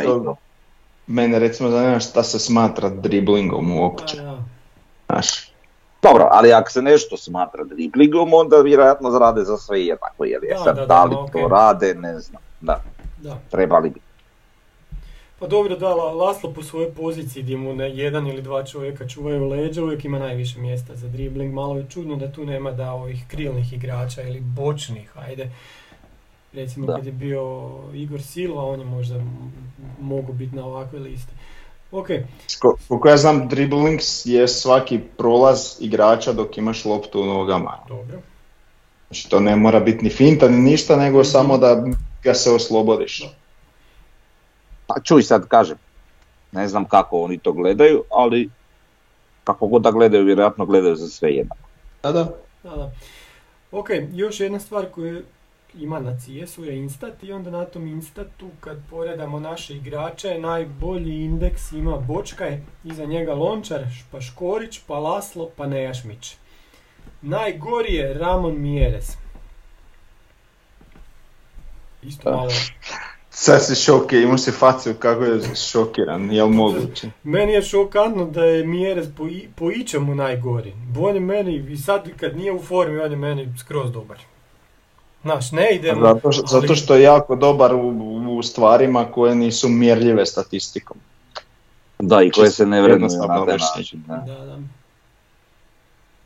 što- i to. Mene recimo zanima šta se smatra driblingom uopće. Da. Znaš, Dobro, ali ako se nešto smatra driblingom, onda vjerojatno rade za sve jednako, jer je Da, sad da, da, da, li ma, to rade, ne znam, da, da. trebali bi. Pa dobro da La- Laslo po svojoj poziciji gdje mu ne jedan ili dva čovjeka čuvaju leđa uvijek ima najviše mjesta za dribling. Malo je čudno da tu nema da ovih krilnih igrača ili bočnih, ajde. Recimo Da. kad je bio Igor Silva, on je možda mogu biti na ovakve liste. Ok, Ko- Koliko ja znam, dribbling je svaki prolaz igrača dok imaš loptu u nogama. dobro. Znači to ne mora biti ni finta ni ništa, nego samo da ga se oslobodiš. Pa čuj sad kažem, ne znam kako oni to gledaju, ali kako god da gledaju, vjerojatno gledaju za sve jednako. Da, da. Da, da. Ok, još jedna stvar koju ima na CS-u je Instat i onda na tom Instatu kad poredamo naše igrače najbolji indeks ima Bočkaj, iza njega Lončar, pa Škorić, pa Laslo, pa Nejašmić. Najgori je Ramon Mjerez. Isto malo. Sad si šokir, imao si facu kako je šokiran, jel moguće? Meni je šokantno da je Mjerez po, i- po ičemu najgori. On je meni, i sad kad nije u formi, on je meni skroz dobar. Znaš, ne ide mu, Zato, što- ali- zato što je jako dobar u, u stvarima koje nisu mjerljive statistikom. Da, i koje se ne vrednuju na taj način. Da. Da, da.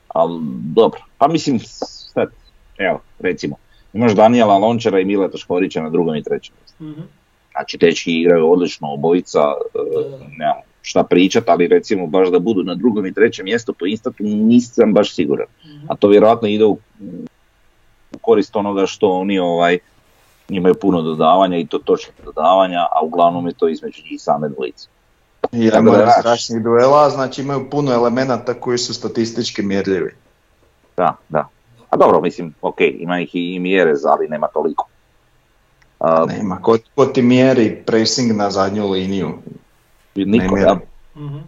Ali dobro, pa mislim, sad, evo, recimo, imaš Danijela Lončara i Mileta Škorića na drugom i trećem mjestu. Mhm. Znači, tečki igraju odlično obojica, e, nemam šta pričat, ali recimo baš da budu na drugom i trećem mjestu po instatu nisam baš siguran. Mhm. A to vjerojatno ide u, u korist onoga što oni ovaj imaju puno dodavanja i to točnih dodavanja, a uglavnom je to između njih same dvojice. I da imaju strašnih duela, znači imaju puno elemenata koji su statistički mjerljivi. Da, da. A dobro, mislim, ok, ima ih i Mjerez, ali nema toliko. A, Nema, ko, ko ti mjeri pressing na zadnju liniju? niko, da. Mhm.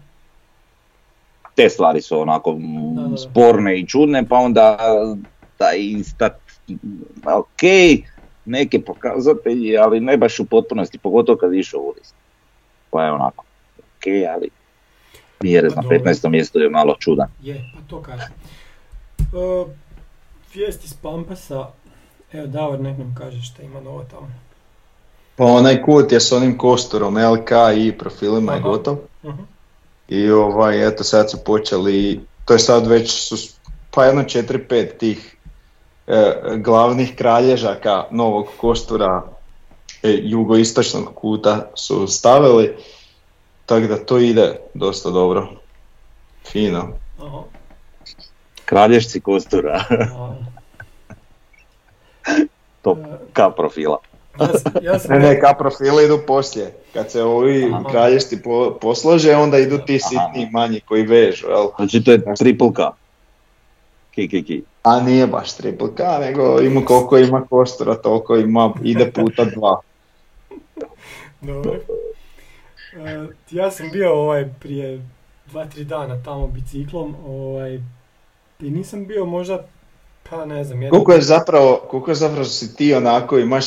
Te stvari su onako Da, da, da. sporne i čudne, pa onda taj instat, ok, neke pokazatelji, ali ne baš u potpunosti, pogotovo kad išao u list. Pa je onako, ok, ali Mjerez Pa na dobro. 15. mjestu je malo čudan. Je, pa to kažem. Uh, vijest iz Pampasa, evo Davor nek nam kaže šta ima novo tamo. Pa onaj kut je s onim kosturom LK i profilima je gotov. Mhm. I ovaj, eto sad su počeli, to je sad već su, pa jedno 4-5 tih e, glavnih kralježaka novog kostura e, jugoistočnog kuta su stavili, tako da to ide dosta dobro. Fino. Aha. Kralješci kostura, top e, K profila. ja sam, ja sam Ne, ne, ka profili idu poslije. Kad se ovi Aha. kralješti po, poslože, onda idu ti Aha. sitni manji koji vežu, jel? Znači to je triple K. Ki, ki, ki. A nije baš triple K, nego ima koliko ima kostura, toliko ima, ide puta dva. Dobro. E, ja sam bio ovaj prije dva, tri dana tamo biciklom, ovaj, i nisam bio možda, pa ne znam, jedno... Koliko je zapravo, koliko je zapravo si ti onako imaš,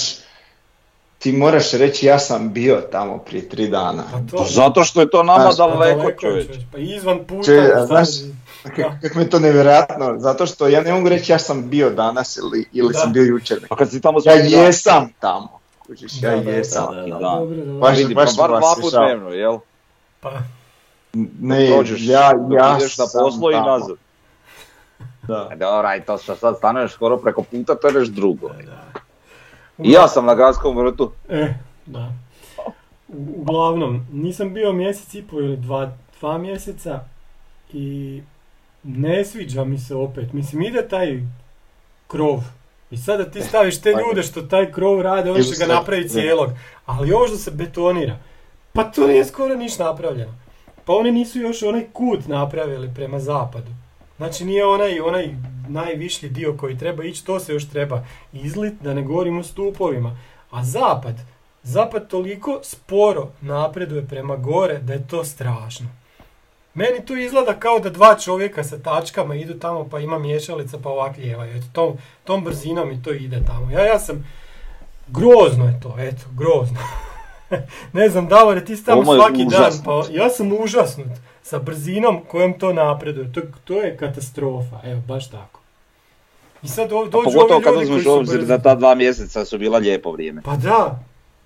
ti moraš reći ja sam bio tamo prije tri dana. Pa to, Pa zato što je to nama Znaš, pa daleko, daleko je, čovječ. Pa izvan puta, Čovječ, šta- znaš, Kako kak mi je to nevjerojatno, zato što ja ne mogu reći ja sam bio danas ili, ili Da. sam bio jučer. Pa kad si tamo Ja jesam tamo. Kužiš, ja Da, jesam. da, da, da. Baš- vidi, baš pa bar dva put rješava. dnevno, jel? Pa, Ne, Prođeš ja, ja ideš na sam poslo i nazad. Da. E, Dobro, aj to što sad staneš skoro preko puta, to je nešto drugo. Da. I ja sam na gradskom vrtu. E, da. U- Uglavnom, nisam bio mjesec i pol ili dva, dva mjeseca i ne sviđa mi se opet. Mislim, ide taj krov. I sada ti staviš te ljude što taj krov rade, oni će ga da. cijelog. Ali ovo što se betonira, pa to nije skoro niš napravljeno. Pa oni nisu još onaj kut napravili prema zapadu. Znači nije onaj, onaj najvišlji dio koji treba ići, to se još treba izlit, da ne govorimo o stupovima. A zapad, zapad toliko sporo napreduje prema gore da je to strašno. Meni to izgleda kao da dva čovjeka sa tačkama idu tamo pa ima miješalica pa ovak lijevaju. Eto, tom, tom brzinom i to ide tamo. Ja, ja sam, grozno je to, eto, grozno. ne znam, Davore, ti si tamo svaki dan, užasno. pa ja sam užasnut sa brzinom kojom to napreduje. To, to je katastrofa, evo, baš tako. I sad ov- dođu Pogotovo kad uzmeš u obzir da ta dva mjeseca su bila lijepo vrijeme. Pa da,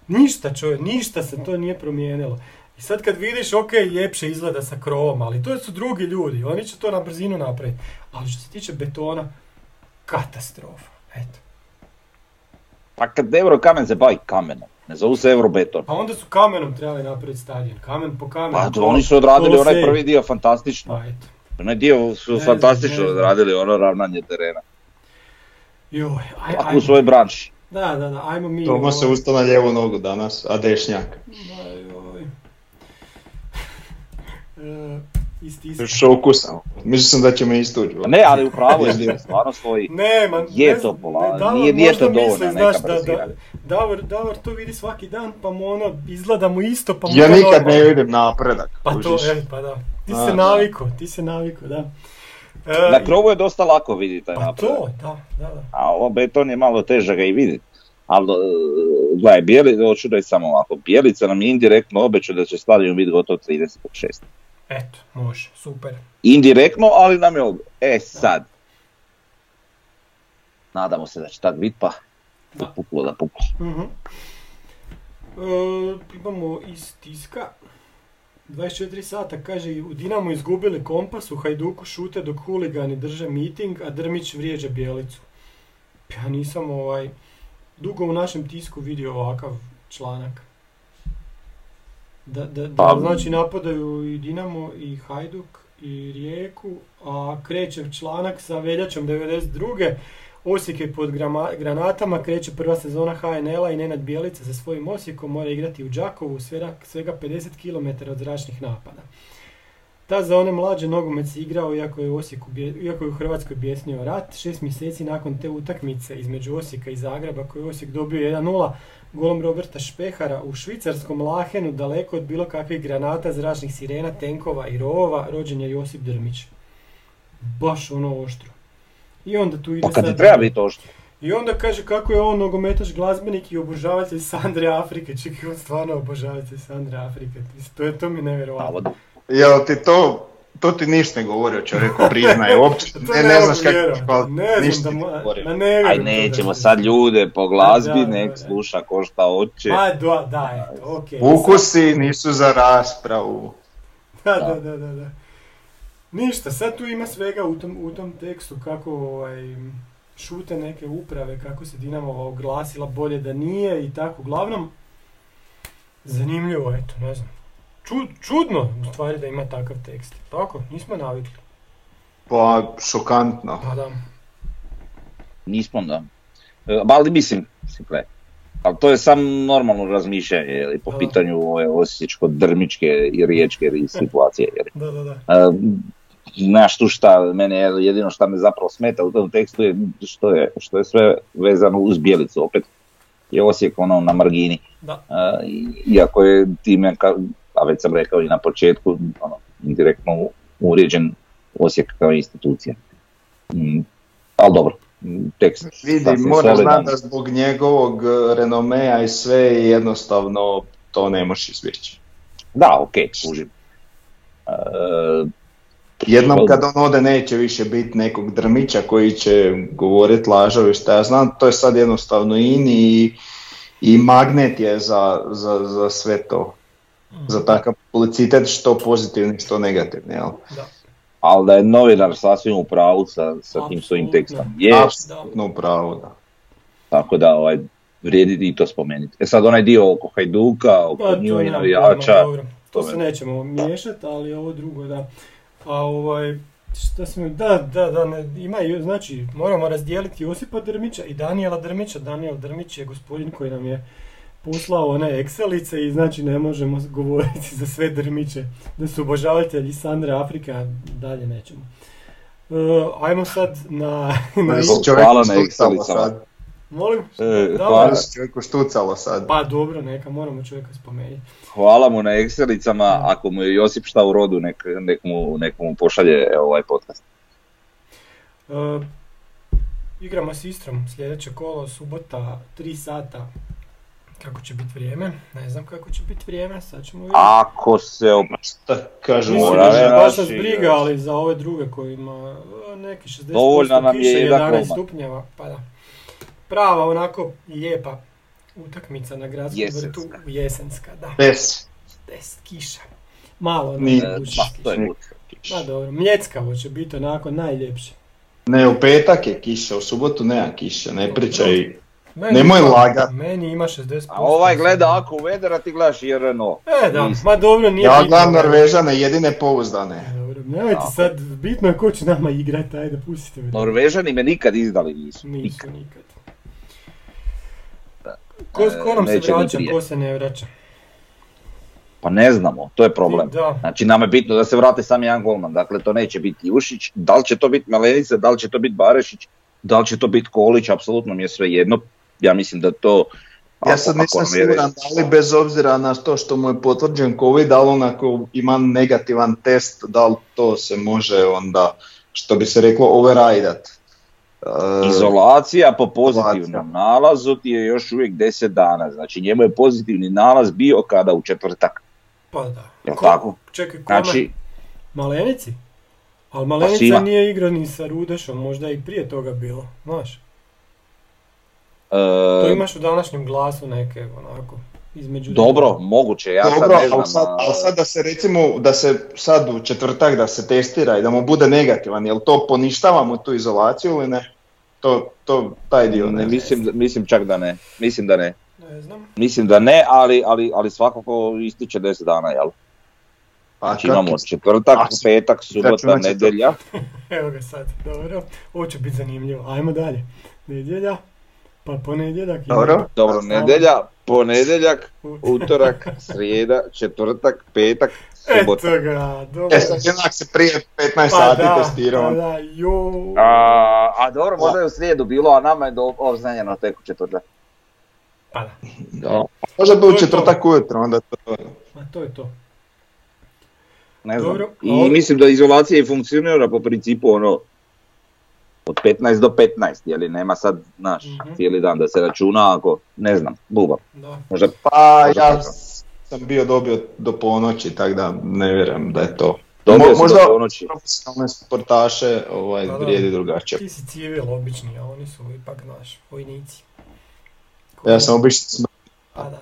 ništa čovjek, ništa se to nije promijenilo. I sad kad vidiš, ok, ljepše izgleda sa krovom, ali to su drugi ljudi, oni će to na brzinu napraviti. Ali što se tiče betona, katastrofa, eto. Pa kad Euro kamen se bavi kamenom, ne zovu se Eurobeton. Pa onda su kamenom trebali napraviti stadion, kamen po kamenu. Pa to oni su odradili onaj prvi dio fantastično. Pa eto. Onaj dio su Ne fantastično ne odradili, ono ravnanje terena. Joj, aj, ajmo. u svojoj branši. Da, da, da, ajmo mi. Toma se ustao na lijevu nogu danas, a dešnjak. aj, oj. E, isti, isti. Šoku sam. Mislio sam da će me istući. Ne, ali upravo je, stvarno svoji. Ne, man, Je ne to pola- nije- nije to dovoljna misli, neka da, da. Davor, Davor to vidi svaki dan, pa mu ono, izgleda mu isto, pa mu Ja to nikad ne vidim napredak. Pa to, e, pa da. Ti se naviko, ti se naviko, da. E, Na krovu je dosta lako vidjeti taj Pa napredak. to, da, da, da. A ovo beton je malo teže ga i vidjeti. Ali, e, gledaj, bijeli, hoću reći samo ovako, Bijelica nam je indirektno obećao da će stadion biti gotov 36. Eto, može, super. Indirektno, ali nam je obećao. E sad, nadamo se da će tak biti, pa Da. puklo da puklo. Mhm. E, imamo iz tiska. 24 sata kaže u Dinamo izgubili kompas, u Hajduku šute dok huligani drže miting, a Drmić vrijeđa Bijelicu. Ja nisam ovaj, dugo u našem tisku vidio ovakav članak. Da, da, da Pa- znači napadaju i Dinamo i Hajduk i Rijeku, a kreće članak sa veljačom 92. Osijek je pod granatama, kreće prva sezona HNL-a i Nenad Bijelica sa svojim Osijekom mora igrati u Đakovu svega, svega 50 km od zračnih napada. Ta za one mlađe nogomet se igrao iako je, Osijeku, iako je u Hrvatskoj bjesnio rat. Šest mjeseci nakon te utakmice između Osijeka i Zagreba koju je Osijek dobio 1-0 golom Roberta Špehara u švicarskom Lahenu daleko od bilo kakvih granata, zračnih sirena, tenkova i rovova rođen je Josip Drmić. Baš ono oštro. I onda tu ide Pa kad sad- treba biti oštro. i onda kaže kako je on nogometaš glazbenik i obožavatelj Sandre Afrike. Čekaj, on stvarno obožavatelj Sandre Afrike. To je to mi je nevjerojatno. Navodno. Jel ti to, to ti ništa ne govori o čovjeku, priznaj, uopće, To ne, ne znaš kako Ne znam ništa da ma ne Aj nećemo sad ljude po glazbi, Da, da, nek sluša ko šta hoće. Ma da, da, eto, okej. Ukusi nisu za raspravu. Da, da, da, da, da. Ništa, sad tu ima svega u tom, u tom tekstu kako ovaj, šute neke uprave, kako se Dinamo oglasila bolje da nije i tako. Uglavnom, zanimljivo, eto, ne znam. Ču- čudno, u stvari, da ima takav tekst. Tako, nismo navikli. Pa, šokantno. Pa da. Nismo da. E, Ali mislim, mislim, gle, ali to je sam normalno razmišljanje je li, po Da. pitanju ove osječko-drmičke i riječke situacije. Jer, Da, da, da. e, znaš tu šta, mene je- jedino šta me zapravo smeta u tom tekstu je što je, što je sve vezano uz bijelicu, opet je Osijek ono na margini. Da. I- iako je time, ka- a već sam rekao i na početku, ono, indirektno uvrijeđen Osijek kao institucija. Mm, ali dobro, tekst Vidi, solidan. znati da zbog njegovog e, renomea i sve jednostavno to ne možeš izbjeći. Da, ok, kužim. E, Jednom kad on ode neće više biti nekog drmića koji će govoriti lažovi šta ja znam, to je sad jednostavno in i, i magnet je za, za, za sve to. Za takav publicitet što pozitivni što negativni, jel? Da. ali da je novinar sasvim u pravu sa, sa tim svojim tekstom. Je, Apsolutno u pravu, da. tako da ovaj, vrijedi i to spomenuti. E sad onaj dio oko Hajduka, oko Pa, njihovih nemam navijača, dobro. To to se nećemo miješati, ali ovo drugo da. A ovaj, šta sam, da, da, da, ne, ima, znači, moramo razdijeliti Josipa Drmića i Danijela Drmića. Daniel Drmić je gospodin koji nam je poslao one Excelice i znači ne možemo govoriti za sve Drmiće da su obožavatelji Sandre Afrike, a dalje nećemo. E, ajmo sad na... na čovjeku Hvala na Excelicama. Molim? E, hvala. Čovjeku štucalo sad. Pa dobro, neka, moramo čovjeka spomenuti. hvala mu na Excelicama, ako mu je Josip šta u rodu, nek, nek, mu, nek mu pošalje ovaj podcast. E, igramo s Istrom, sljedeće kolo, subota, 3 sata. Kako će biti vrijeme? Ne znam kako će biti vrijeme, sad ćemo vidjeti. Ako se op- Šta kažu Mislim mora, da baš nas naši briga, ali za ove druge kojima e, neki 60% Dovoljna nam je kiše, jedan 11 golman. stupnjeva, pa da. Prava onako lijepa utakmica na gradskom Jesenska. vrtu, jesenska, da. Bez. 10 kiša. Malo Nije. ne E, pa, to je kiša. gut. Pa dobro, mljeckavo će biti onako najljepše. Ne, u petak je kiša, u subotu nema kiše, ne pričaj. Meni Nemoj ima- lagat. Meni ima 60%. A ovaj gleda ako uveder, a ti gledaš JRNO. E da, Isto. ma dobro, nije Ja gledam Norvežane, jedine pouzdane. Dobro, nemojte Tako. sad, bitno je ko će nama igrati, ajde, pustite me. Norvežani me nikad izdali nisu. Nisu Nikad. nikad. Ko, ko nam se vraća, ko se ne vraća? Pa ne znamo, to je problem. Da. Znači nam je bitno da se vrati sam jedan golman, dakle to neće biti Jušić, da li će to biti Malenica, da li će to biti Barešić, da li će to biti Kolić, apsolutno mi je sve jedno. Ja mislim da to... Ja sad nisam siguran da li bez obzira na to što mu je potvrđen COVID, da li on ako ima negativan test, da li to se može onda, što bi se reklo, overridat. E, Izolacija po pozitivnom Izolacija. nalazu ti je još uvijek 10 dana, znači njemu je pozitivni nalaz bio kada u četvrtak, Pa da. Ko- tako? Čekaj, kome? Znači, Malenici? Ali Malenica svima. nije igrao ni sa Rudešom, možda i prije toga bilo, znaš. To e, imaš u današnjem glasu neke, onako, između... dobro, moguće, ja sad Dobro, ne znam. ali sad, a- ali sad da se recimo, da se sad u četvrtak da se testira i da mu bude negativan, jel to poništava mu tu izolaciju ili ne? To, to, taj dio ne, ne. mislim, mislim čak da ne, mislim da ne. Ne znam. Mislim da ne, ali, ali, ali svakako ističe 10 dana, jel? Pa Znači imamo četvrtak, A, petak, subota, nedjelja. Evo ga sad, dobro. Ovo će biti zanimljivo. Ajmo dalje. Nedjelja, pa ponedjeljak. Dobro. Dobro, nedjelja, ponedjeljak, utorak, srijeda, četvrtak, petak, subota. Eto ga, dobro. E, sad jednak se prije 15 Pa sati da, testirao. pa da, jo. A, a dobro, možda je u srijedu bilo, a nama je do obznanjeno tek u četvrtak. Pa da, Da. Može bi u četvrtak ujutro, onda to... ma to je to. Ne znam. Dobro, a I mislim da izolacija i funkcionira po principu ono od 15 do 15, jeli nema sad, znaš, Mhm. cijeli dan da se računa ako, ne znam, buba. Da. Možda Pa ja tako. sam bio dobio do ponoći, tako da ne vjerujem da je to. dobio Mo- možda do ponoći. profesionalne sportaše ovaj, Da, da. vrijedi drugačije. Ti si civil obični, a oni su ipak naš vojnici. Ja sam obično smr- Pa da.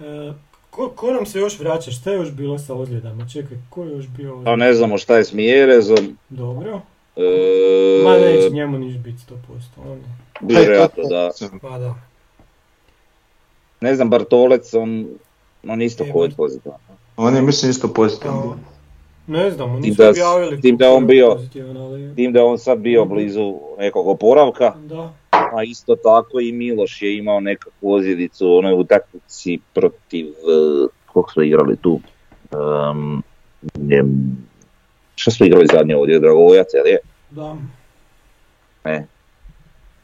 E, ko, ko nam se još vraća? Šta je još bilo sa ozljedama? Čekaj, ko je još bio Pa ozljedan? ne znamo šta je s Mjerezom. Dobro. E, Ma neće njemu niš biti 100%. On je. vjerojatno da. Pa da. Ne znam, Bartolec, on, on isto Bart- pozitivan. On je mislim isto pozitivan. Ne znam, oni su da- objavili tim da on je bio- ali... Tim da on sad bio blizu nekog oporavka, Da, a isto tako i Miloš je imao nekakvu ozljedicu u onoj utakmici protiv, uh, kog smo igrali tu? Um, njem, šta smo igrali zadnje ovdje, Dragovojac, jel je? da.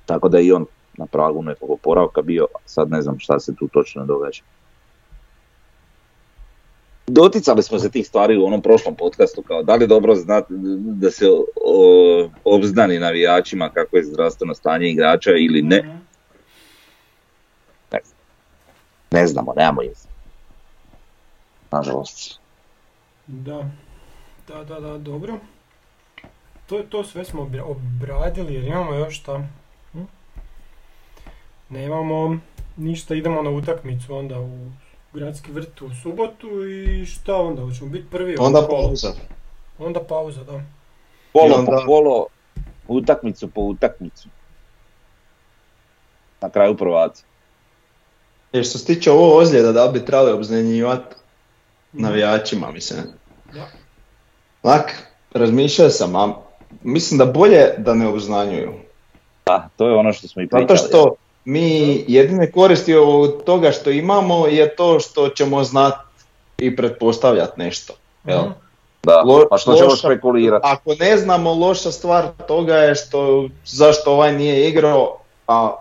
Tako da je i on na pragu nekog oporavka bio, sad ne znam šta se tu točno događa. Doticali smo se tih stvari u onom prošlom podcastu, kao da li dobro znati da se o, obznani navijačima kako je zdravstveno stanje igrača ili ne, Mhm. ne znamo, nemamo iz. Nažalost. Da. Da, da, da, dobro. To, to sve smo obra- obradili jer imamo još šta. Hm? Nemamo ništa, idemo na utakmicu onda u gradski vrt u subotu i šta onda, hoćemo biti prvi Onda pauza. Onda pauza, da. Onda- po kolo, utakmicu po utakmicu. Na kraju prvaci. Jer što se tiče ovo ozljeda, da bi trebali obznanjivati navijačima, mislim. Da. Onak, razmišljao sam, a mislim da bolje da ne obznanjuju. Da, to je ono što smo i pričali. Zato što mi jedine koristi od toga što imamo je to što ćemo znati i pretpostavljati nešto. Jel? Mhm. Da, Lo- pa što ćemo špekulirati. Ako ne znamo, loša stvar toga je što zašto ovaj nije igrao, a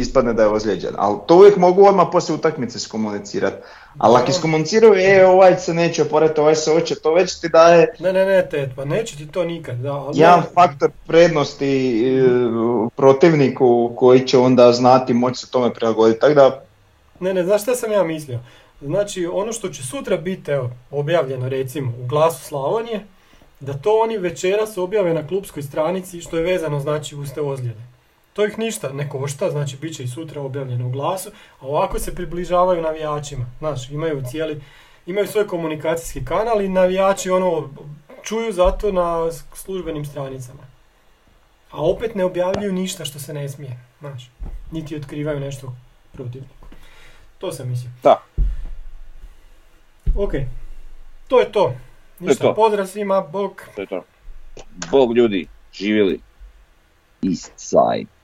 ispadne da je ozlijeđen. Ali to uvijek mogu odmah poslije utakmice skomunicirati. Ali ako iskomuniciraju, e, ovaj se neće oporati, ovaj se hoće, to već ti daje Ne, ne, ne, Ted, pa neće ti to nikad, da. ali jedan faktor prednosti e, protivniku koji će onda znati moći se tome prilagoditi. Tako da, Ne, ne, znaš šta sam ja mislio? Znači, ono što će sutra biti, evo, objavljeno recimo u Glasu Slavonije, da to oni večeras objave na klubskoj stranici što je vezano znači uz te ozljede. To ih ništa ne košta, znači bit će i sutra objavljeno u glasu, a ovako se približavaju navijačima. Znaš, imaju cijeli, imaju svoj komunikacijski kanal i navijači ono čuju zato na službenim stranicama. A opet ne objavljuju ništa što se ne smije, znaš. Niti otkrivaju nešto protivniku. To sam mislio. Da. Ok, to je to. Ništa, to. pozdrav svima, bok. To je to. Bog ljudi, živjeli. East side.